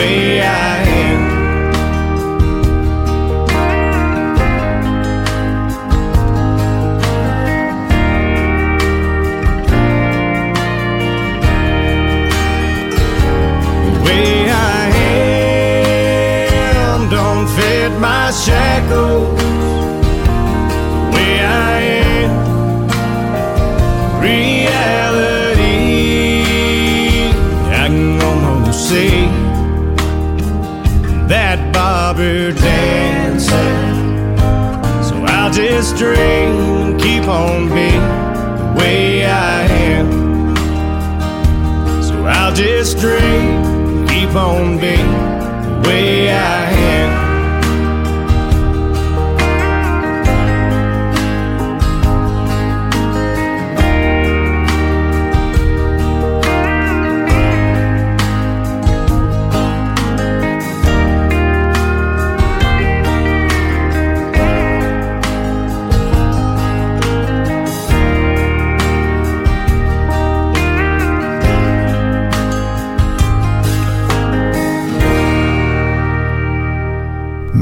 Way I Just dream, keep on being the way I am. So I'll just dream, keep on being the way I am.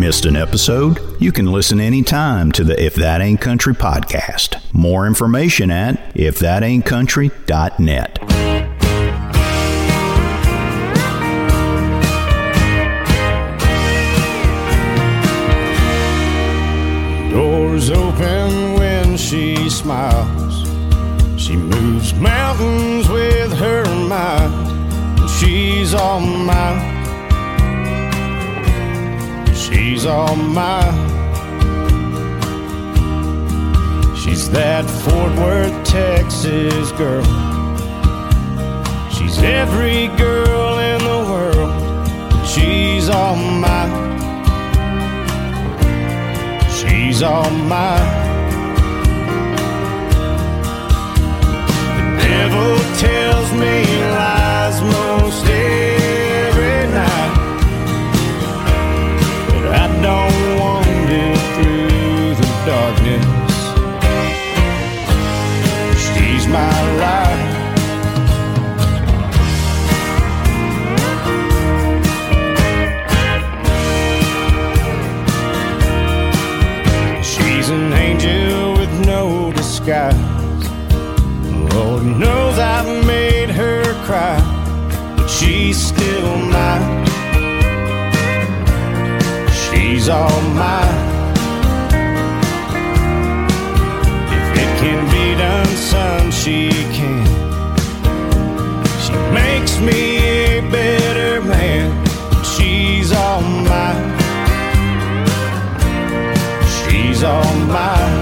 Missed an episode, you can listen anytime to the If That Ain't Country podcast. More information at ifthataintcountry.net. Doors open when she smiles. She moves mountains with her mind. She's all mine. She's all mine. She's that Fort Worth, Texas girl. She's every girl in the world. She's all mine. She's all mine. The devil tells me lies most every darkness. She's my light. She's an angel with no disguise. Lord knows I've made her cry, but she's still mine. She's all mine. Can be done, son, she can. She makes me a better man. She's all mine. She's all mine.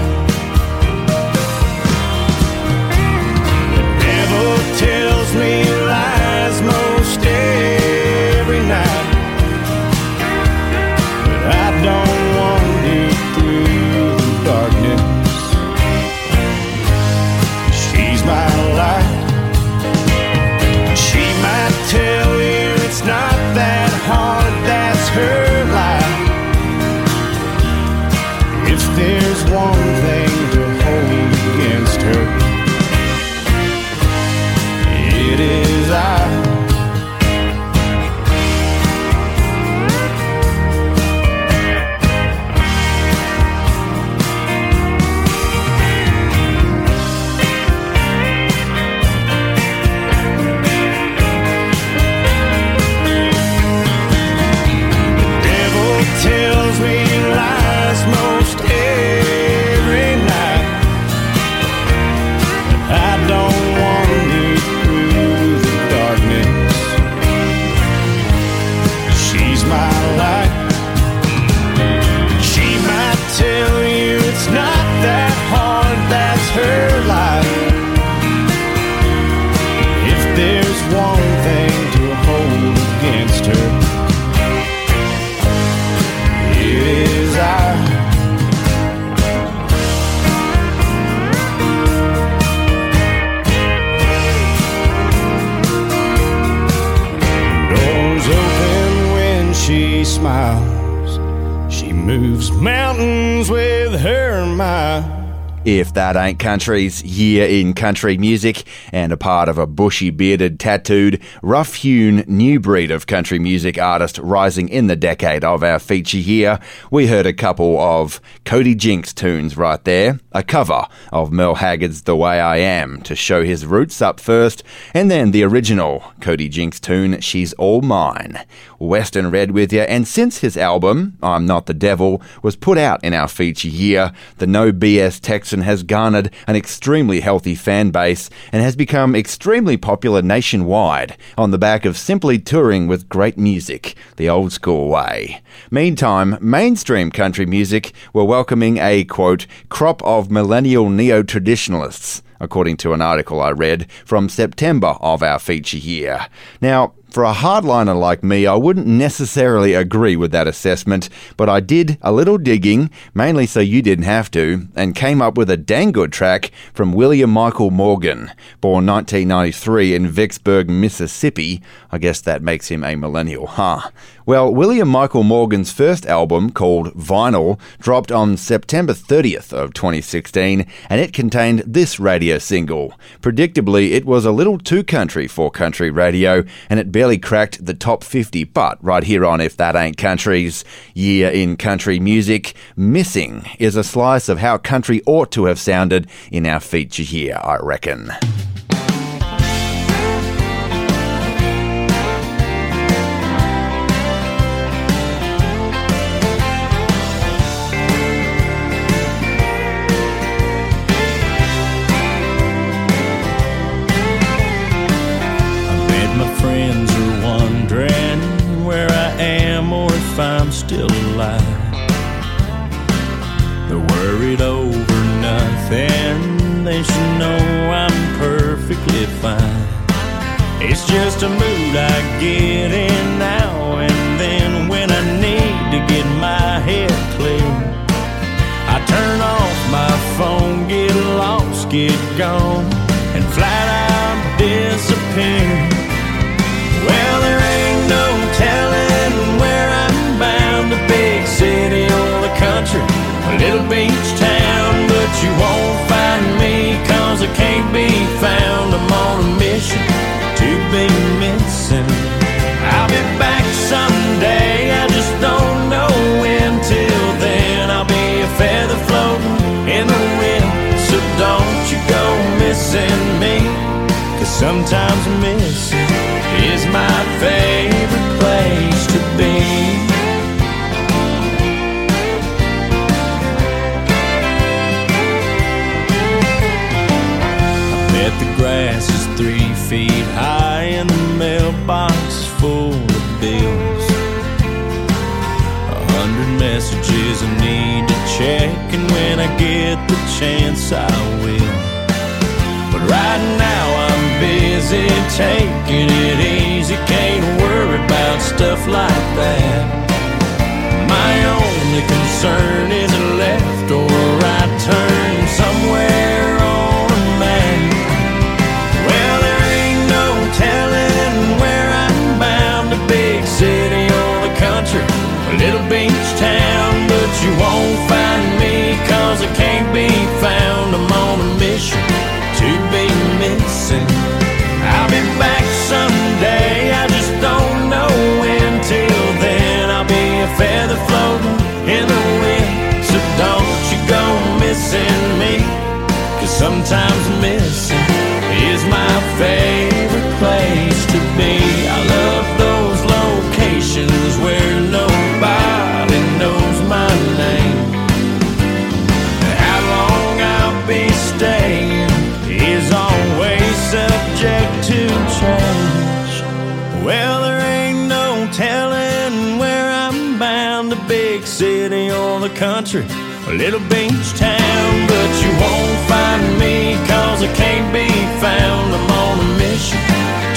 The devil tells me that ain't country's year in country music and a part of a bushy bearded, tattooed, rough hewn new breed of country music artist rising in the decade of our feature here, we heard a couple of Cody Jinks tunes right there, a cover of Merle Haggard's The Way I Am to show his roots up first, and then the original Cody Jinks tune, She's All Mine. Western Red with you, and since his album, I'm Not the Devil, was put out in our feature year, the No BS Texan has garnered an extremely healthy fan base and has become extremely popular nationwide on the back of simply touring with great music, the old school way. Meantime, mainstream country music were welcoming a quote, crop of millennial neo traditionalists according to an article I read from September of our feature year. Now, for a hardliner like me, I wouldn't necessarily agree with that assessment, but I did a little digging, mainly so you didn't have to, and came up with a dang good track from William Michael Morgan, born 1993 in Vicksburg, Mississippi. I guess that makes him a millennial, huh? Well, William Michael Morgan's first album, called Vinyl, dropped on September 30th of 2016, and it contained this radio single. Predictably, it was a little too country for country radio, and it barely cracked the top 50, but right here on If That Ain't Country's Year in Country Music, Missing is a slice of how country ought to have sounded in our feature here, I reckon. Alive. They're worried over nothing. They should know I'm perfectly fine. It's just a mood I get in now and then when I need to get my head clear. I turn off my phone, get lost, get gone, and flat out disappear. Well, there ain't no you won't find me, cause I can't be found. I'm on a mission to be missing. I'll be back someday, I just don't know when. Till then, I'll be a feather floating in the wind, so don't you go missing me, cause sometimes missing is my favorite feet high and the mailbox full of bills. A hundred messages I need to check, and when I get the chance, I will. But right now I'm busy taking it easy. Can't worry about stuff like that. My only concern is left or to be missing. I'll be back someday, I just don't know when. Till then, I'll be a feather floating in the wind. So don't you go missing me, cause sometimes missing is my favorite place to be. City or the country, a little beach town, but you won't find me cause I can't be found. I'm on a mission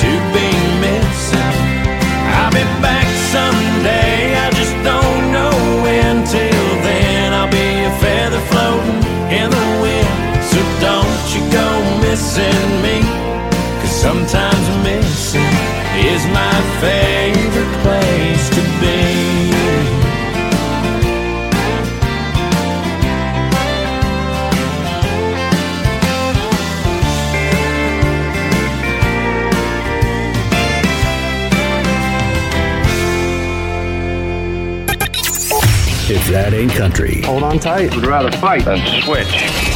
to be missing. I'll be back someday, I just don't know when. Till then, I'll be a feather floating in the wind. So don't you go missing me, cause sometimes missing is my favorite If country. Hold on tight. Would rather fight than switch.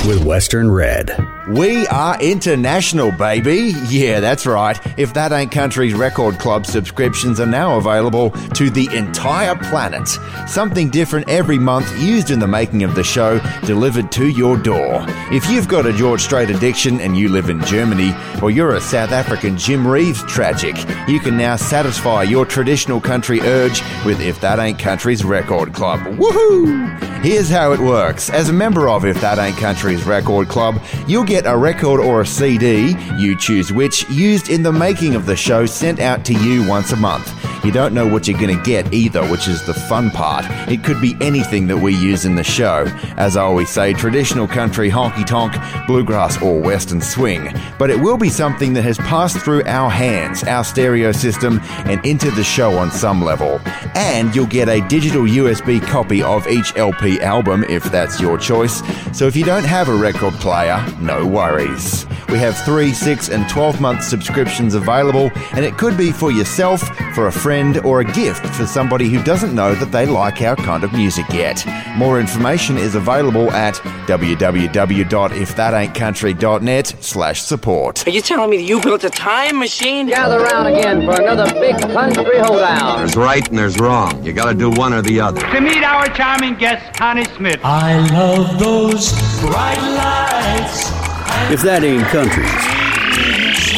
With Western Red. We are international, baby. Yeah, that's right. If That Ain't Country's Record Club subscriptions are now available to the entire planet. Something different every month used in the making of the show, delivered to your door. If you've got a George Strait addiction and you live in Germany, or you're a South African Jim Reeves tragic, you can now satisfy your traditional country urge with If That Ain't Country's Record Club. Woohoo! Here's how it works. As a member of If That Ain't Country's Record Club, you'll get a record or a CD, you choose which, used in the making of the show sent out to you once a month. You don't know what you're going to get either, which is the fun part. It could be anything that we use in the show. As I always say, traditional country, honky tonk, bluegrass, or western swing. But it will be something that has passed through our hands, our stereo system, and into the show on some level. And you'll get a digital USB copy of each LP album if that's your choice. So if you don't have a record player, no worries. We have 3, 6, and 12 month subscriptions available, and it could be for yourself, for a friend, or a gift for somebody who doesn't know that they like our kind of music yet. More information is available at www.ifthataintcountry.net slash support. Are you telling me that you built a time machine? Gather round again for another big country hoedown. There's right and there's wrong. You gotta do one or the other. To meet our charming guest, Connie Smith. I love those bright lights. If that ain't country,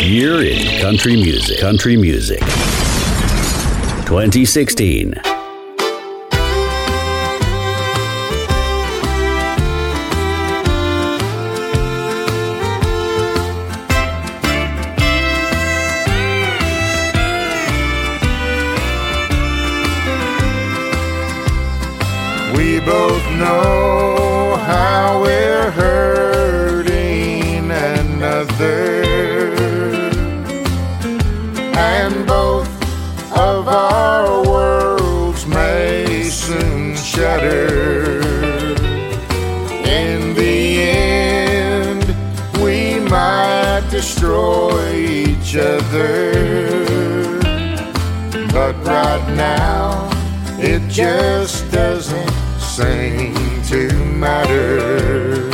you're in country music. Country music. 2016. We both know other. But right now, it just doesn't seem to matter.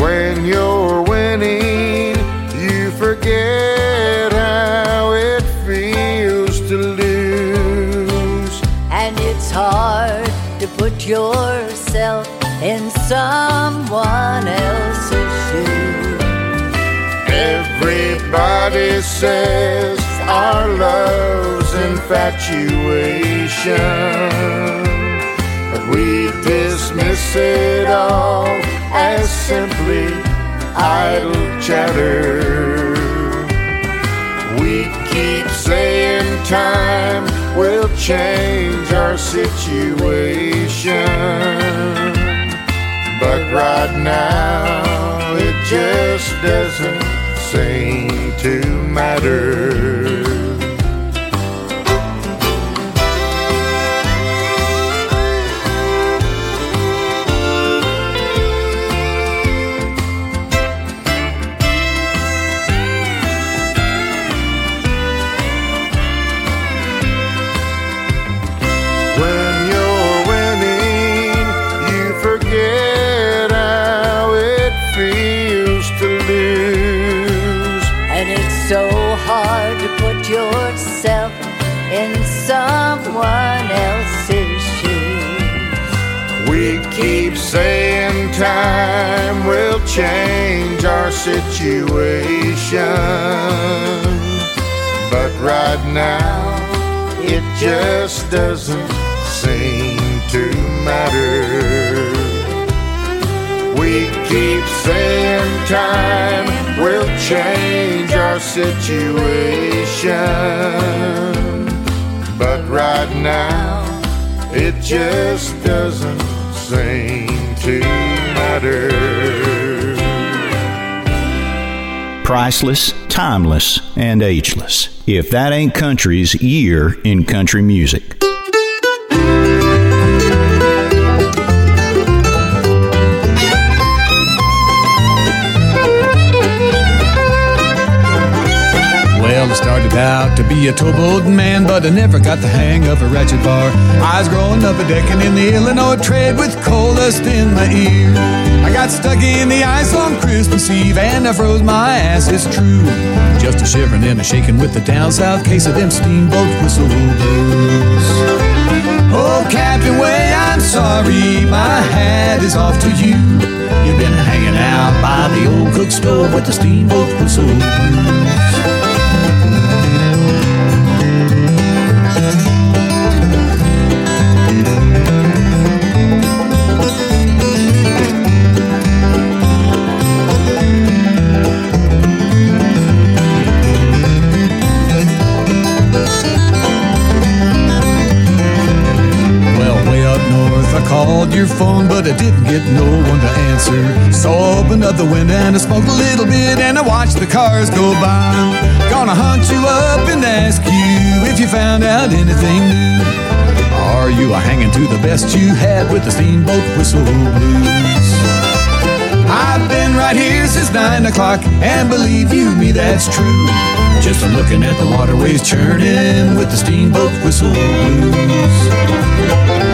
When you're winning, you forget how it feels to lose. And it's hard to put yourself in someone else's Everybody says our love's infatuation. But we dismiss it all as simply idle chatter. We keep saying time will change our situation. But right now, it just doesn't seem to matter. Keep saying time will change our situation. But right now, it just doesn't seem to matter. We keep saying time will change our situation. But right now, it just doesn't seem to matter. Priceless, timeless, and ageless. If that ain't country's year in country music. Out to be a towboating man, but I never got the hang of a ratchet bar. I was growing up a decking in the Illinois trade with coal dust in my ear. I got stuck in the ice on Christmas Eve and I froze my ass, it's true. Just a shivering and a shaking with the down south case of them steamboat whistle blues. Oh, Captain Way, I'm sorry, my hat is off to you. You've been hanging out by the old cook stove with the steamboat whistle blues. Your phone, but I didn't get no one to answer. So opened up the window and I smoked a little bit and I watched the cars go by. Gonna hunt you up and ask you if you found out anything new. Are you a hanging to the best you had with the steamboat whistle blues? I've been right here since nine o'clock, and believe you me, that's true. Just a looking at the waterways churning with the steamboat whistle blues.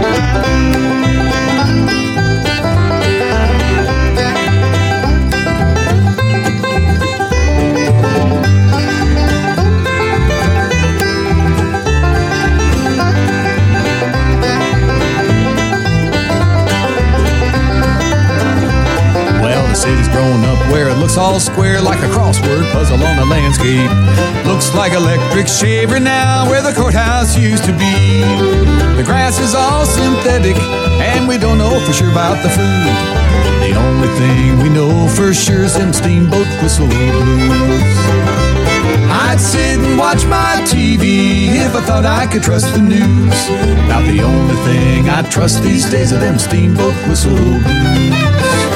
All square like a crossword puzzle on the landscape. Looks like electric shaver now where the courthouse used to be. The grass is all synthetic, and we don't know for sure about the food. The only thing we know for sure is them steamboat whistle blues. I'd sit and watch my TV if I thought I could trust the news. About the only thing I trust these days are them steamboat whistle blues.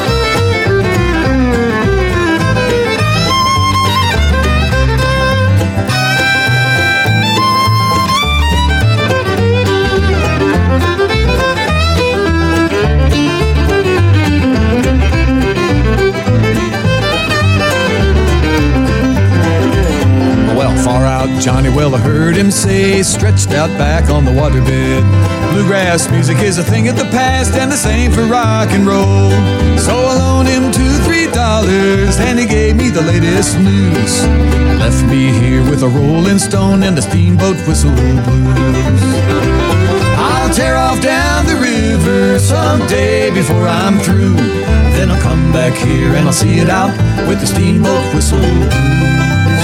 Well, I heard him say, stretched out back on the waterbed. Bluegrass music is a thing of the past, and the same for rock and roll. So I loaned him two, three dollars, and he gave me the latest news. Left me here with a rolling stone and a steamboat whistle blues. I'll tear off down the river someday before I'm through. Then I'll come back here and I'll see it out with the steamboat whistle blues.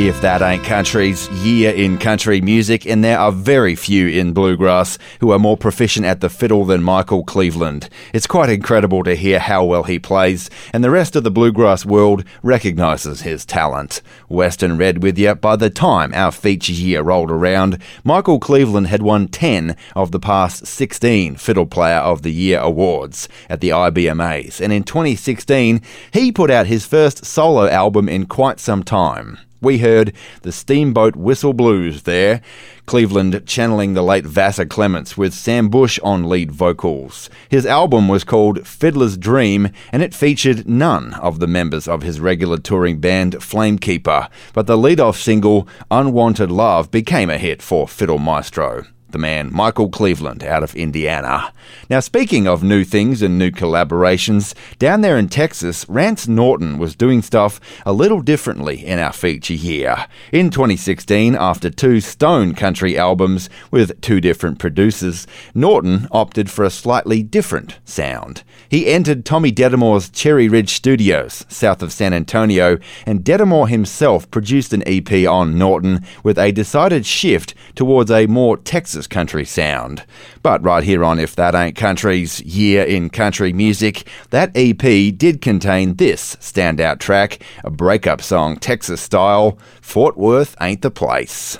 If That Ain't Country's year in country music, and there are very few in bluegrass who are more proficient at the fiddle than Michael Cleveland. It's quite incredible to hear how well he plays, and the rest of the bluegrass world recognises his talent. Western Red with you, by the time our feature year rolled around, Michael Cleveland had won 10 of the past 16 Fiddle Player of the Year awards at the IBMAs, and in 2016 he put out his first solo album in quite some time. We heard the Steamboat Whistle Blues there, Cleveland channeling the late Vassar Clements with Sam Bush on lead vocals. His album was called Fiddler's Dream and it featured none of the members of his regular touring band Flamekeeper, but the lead-off single Unwanted Love became a hit for Fiddle Maestro the man Michael Cleveland out of Indiana. Now, speaking of new things and new collaborations, down there in Texas, Rance Norton was doing stuff a little differently in our feature here. In 2016, after two Stone country albums with two different producers, Norton opted for a slightly different sound. He entered Tommy Detamore's Cherry Ridge Studios, south of San Antonio, and Detamore himself produced an EP on Norton with a decided shift towards a more Texas country sound. But right here on If That Ain't Country's Year in Country Music, that EP did contain this standout track, a breakup song Texas style, Fort Worth Ain't the Place.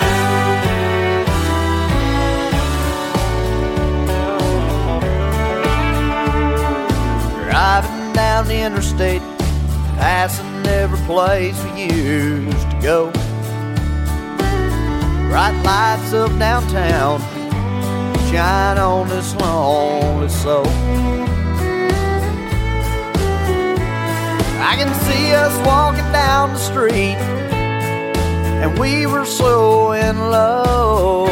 Driving down the interstate, passing every place we used to go. Bright lights of downtown shine on this lonely soul. I can see us walking down the street, and we were so in love.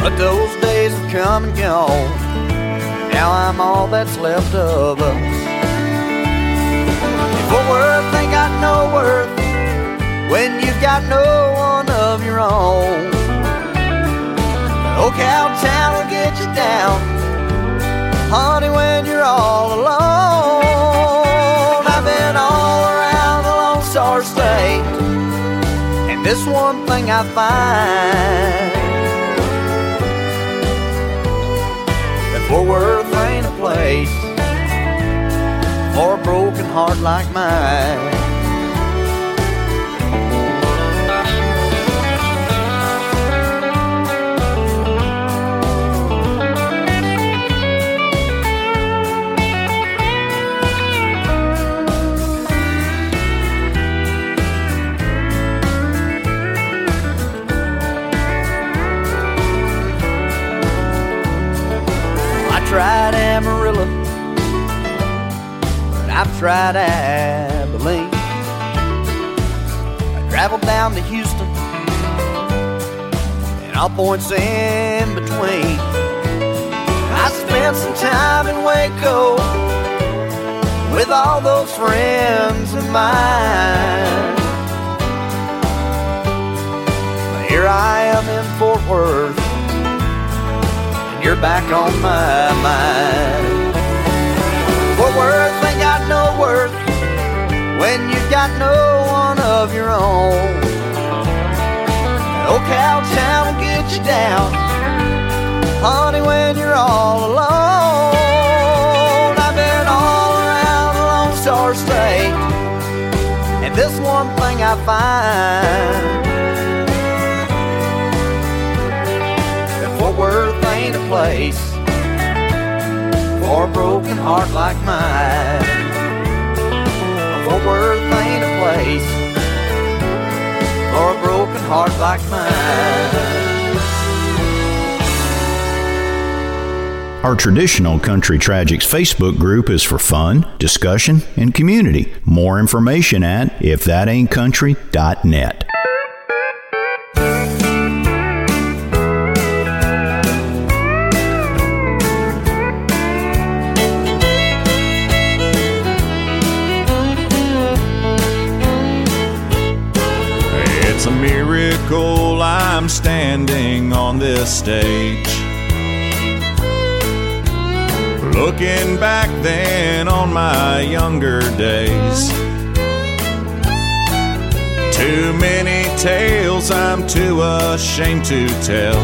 But those days have come and gone. Now I'm all that's left of us. Fort Worth ain't got no worth when you've got no one of your own. Old town will get you down, honey, when you're all alone. I've been all around the Lone Star State, and this one thing I find that Fort Worth ain't a place for a broken heart like mine. I've tried Abilene. I traveled down to Houston and all points in between. I spent some time in Waco with all those friends of mine. But here I am in Fort Worth, and you're back on my mind. When you've got no one of your own. Old cow town will get you down, honey, when you're all alone. I've been all around the Lone Star State, and this one thing I find that Fort Worth ain't a place for a broken heart like mine. Ain't a place for a broken heart like mine. Our traditional Country Tragics Facebook group is for fun, discussion, and community. More information at ifthataintcountry.net. standing on this stage. Looking back then on my younger days. Too many tales I'm too ashamed to tell.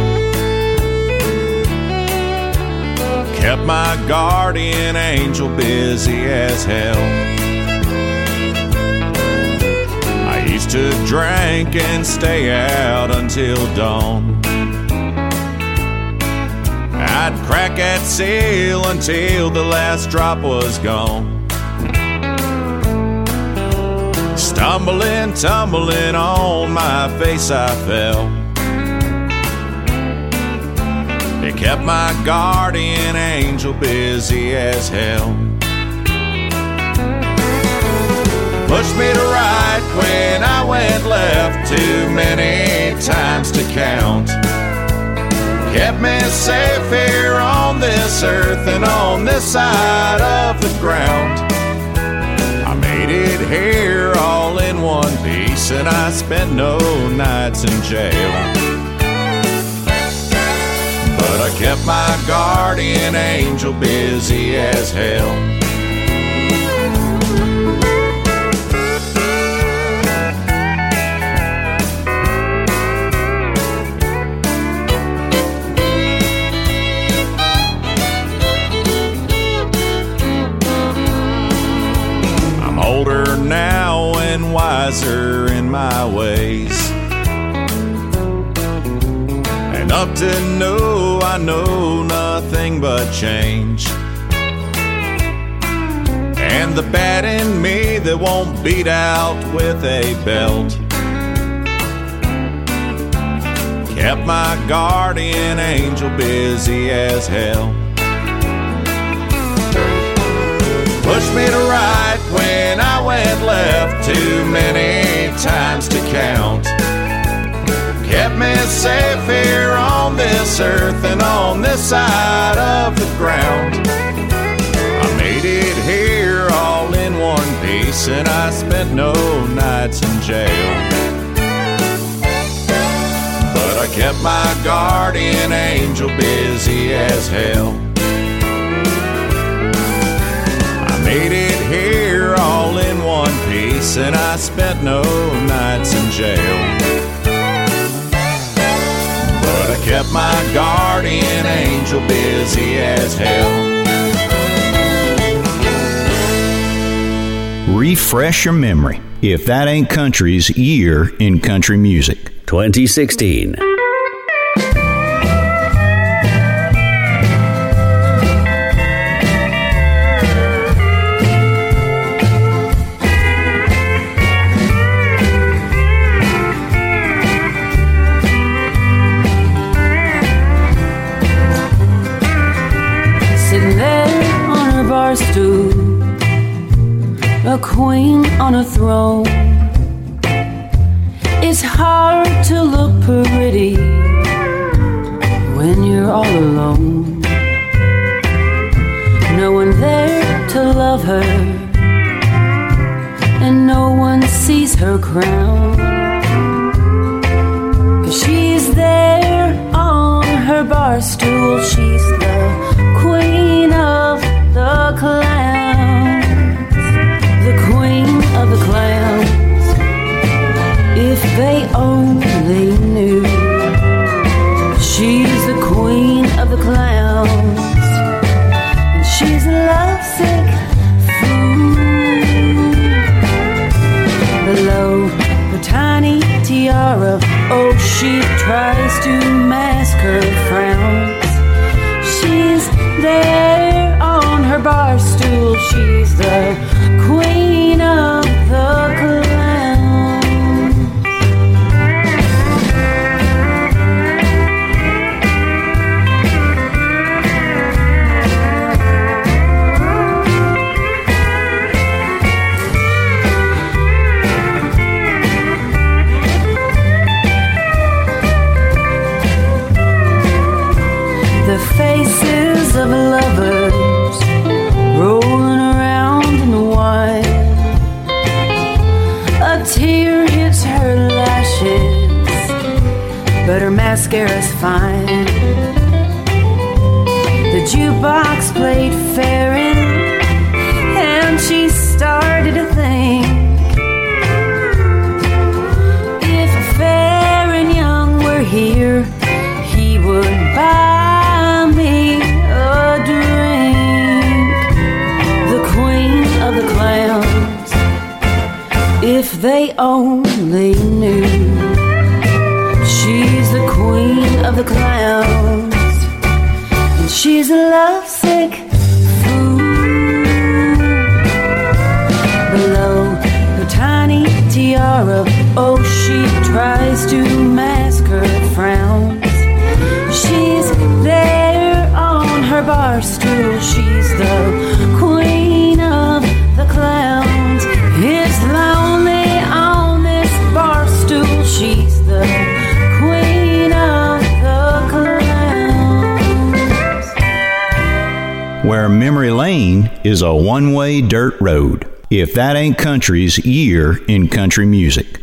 Kept my guardian angel busy as hell. To drink and stay out until dawn. I'd crack at seal until the last drop was gone. Stumbling, tumbling on my face, I fell. It kept my guardian angel busy as hell. Pushed me to right when I went left too many times to count. Kept me safe here on this earth and on this side of the ground. I made it here all in one piece and I spent no nights in jail. But I kept my guardian angel busy as hell. Wiser in my ways. And up to know I know nothing but change. And the bad in me that won't beat out with a belt. Kept my guardian angel busy as hell. Pushed me to right when I went left too many times to count. Kept me safe here on this earth and on this side of the ground. I made it here all in one piece and I spent no nights in jail. But I kept my guardian angel busy as hell. In one piece, and I spent no nights in jail. But I kept my guardian angel busy as hell. Refresh your memory. If that ain't country's year in country music. 2016. Country's year in country music.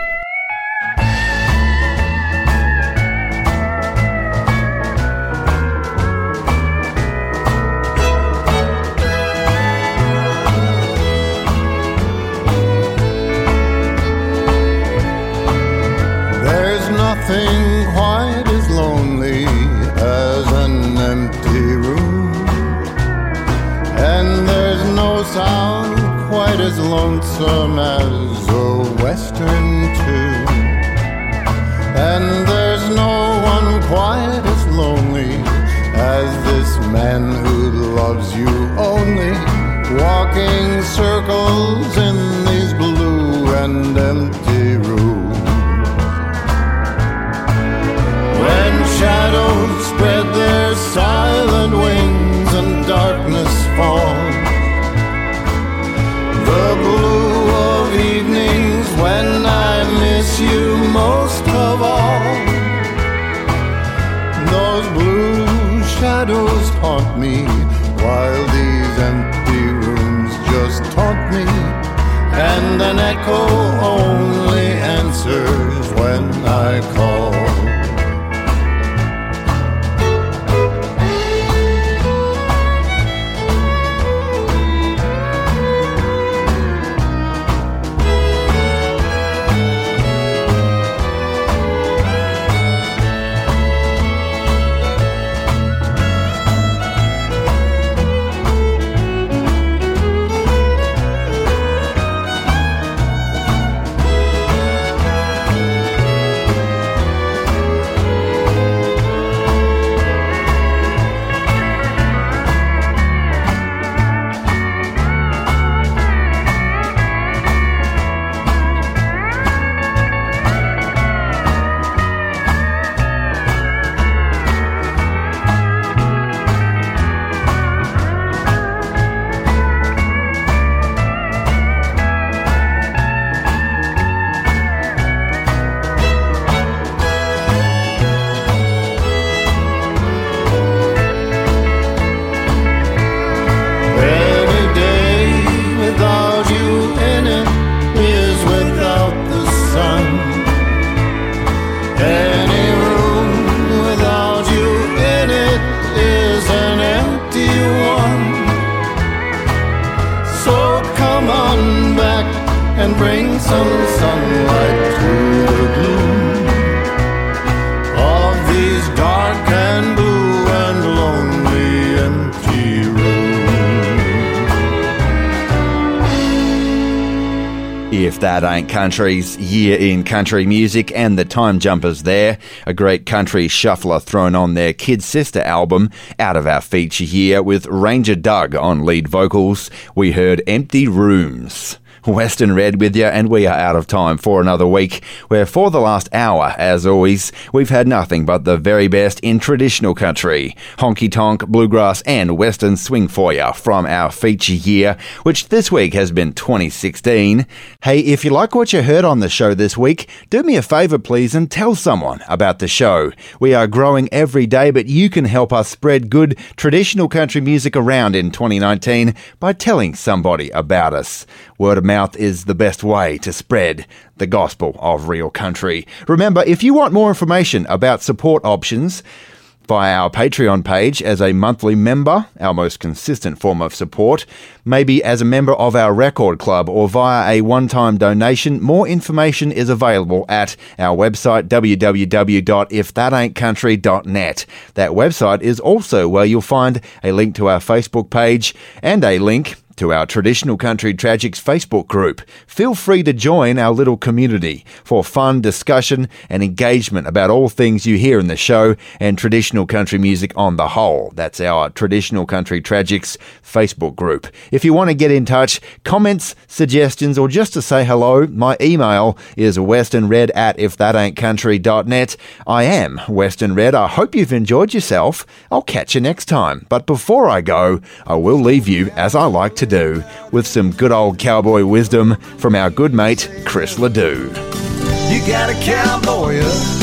Country's year in country music and the time jumpers there, a great country shuffler thrown on their Kid Sister album out of our feature here with Ranger Doug on lead vocals, we heard Empty Rooms. Western Red with you, and we are out of time for another week, where for the last hour, as always, we've had nothing but the very best in traditional country, honky tonk, bluegrass, and western swing for you from our feature year, which this week has been 2016. Hey, if you like what you heard on the show this week, do me a favour, please, and tell someone about the show. We are growing every day, but you can help us spread good traditional country music around in 2019 by telling somebody about us. Word of mouth is the best way to spread the gospel of real country. Remember, if you want more information about support options, via our Patreon page as a monthly member, our most consistent form of support, maybe as a member of our record club or via a one time donation. More information is available at our website www.ifthataintcountry.net. That website is also where you'll find a link to our Facebook page and a link to our Traditional Country Tragics Facebook group. Feel free to join our little community for fun discussion and engagement about all things you hear in the show and traditional country music on the whole. That's our Traditional Country Tragics Facebook group. If you want to get in touch, comments, suggestions, or just to say hello, my email is westernred at ifthataintcountry.net. I am Western Red. I hope you've enjoyed yourself. I'll catch you next time. But before I go, I will leave you, as I like to do, with some good old cowboy wisdom from our good mate, Chris Ledoux. You got a cowboy up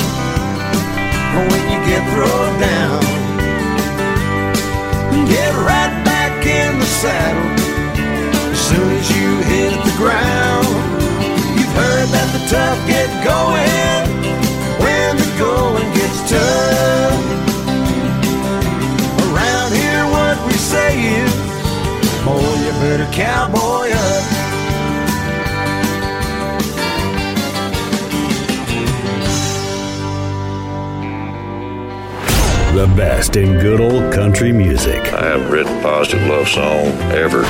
when you get thrown down. Get right back in the saddle as soon as you hit the ground. You've heard that the tough get going you better cowboy The best in good old country music. I haven't written a positive love song ever.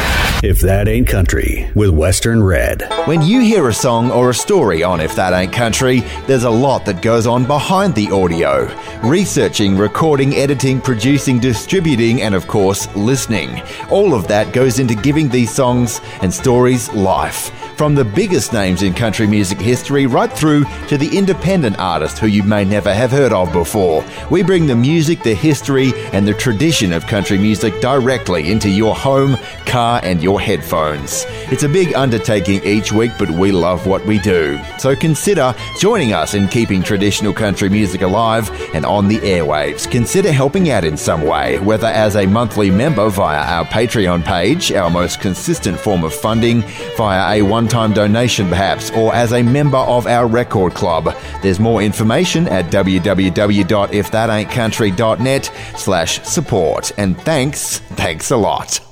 If that ain't country, with Western Red. When you hear a song or a story on If That Ain't Country, there's a lot that goes on behind the audio. Researching, recording, editing, producing, distributing, and of course, listening. All of that goes into giving these songs and stories life. From the biggest names in country music history right through to the independent artist who you may never have heard of before. We bring the music, the history, and the tradition of country music directly into your home, car, and your headphones. It's a big undertaking each week, but we love what we do. So consider joining us in keeping traditional country music alive and on the airwaves. Consider helping out in some way, whether as a monthly member via our Patreon page, our most consistent form of funding, via a one time donation perhaps, or as a member of our record club. There's more information at www.ifthataintcountry.net slash support. And thanks, thanks a lot.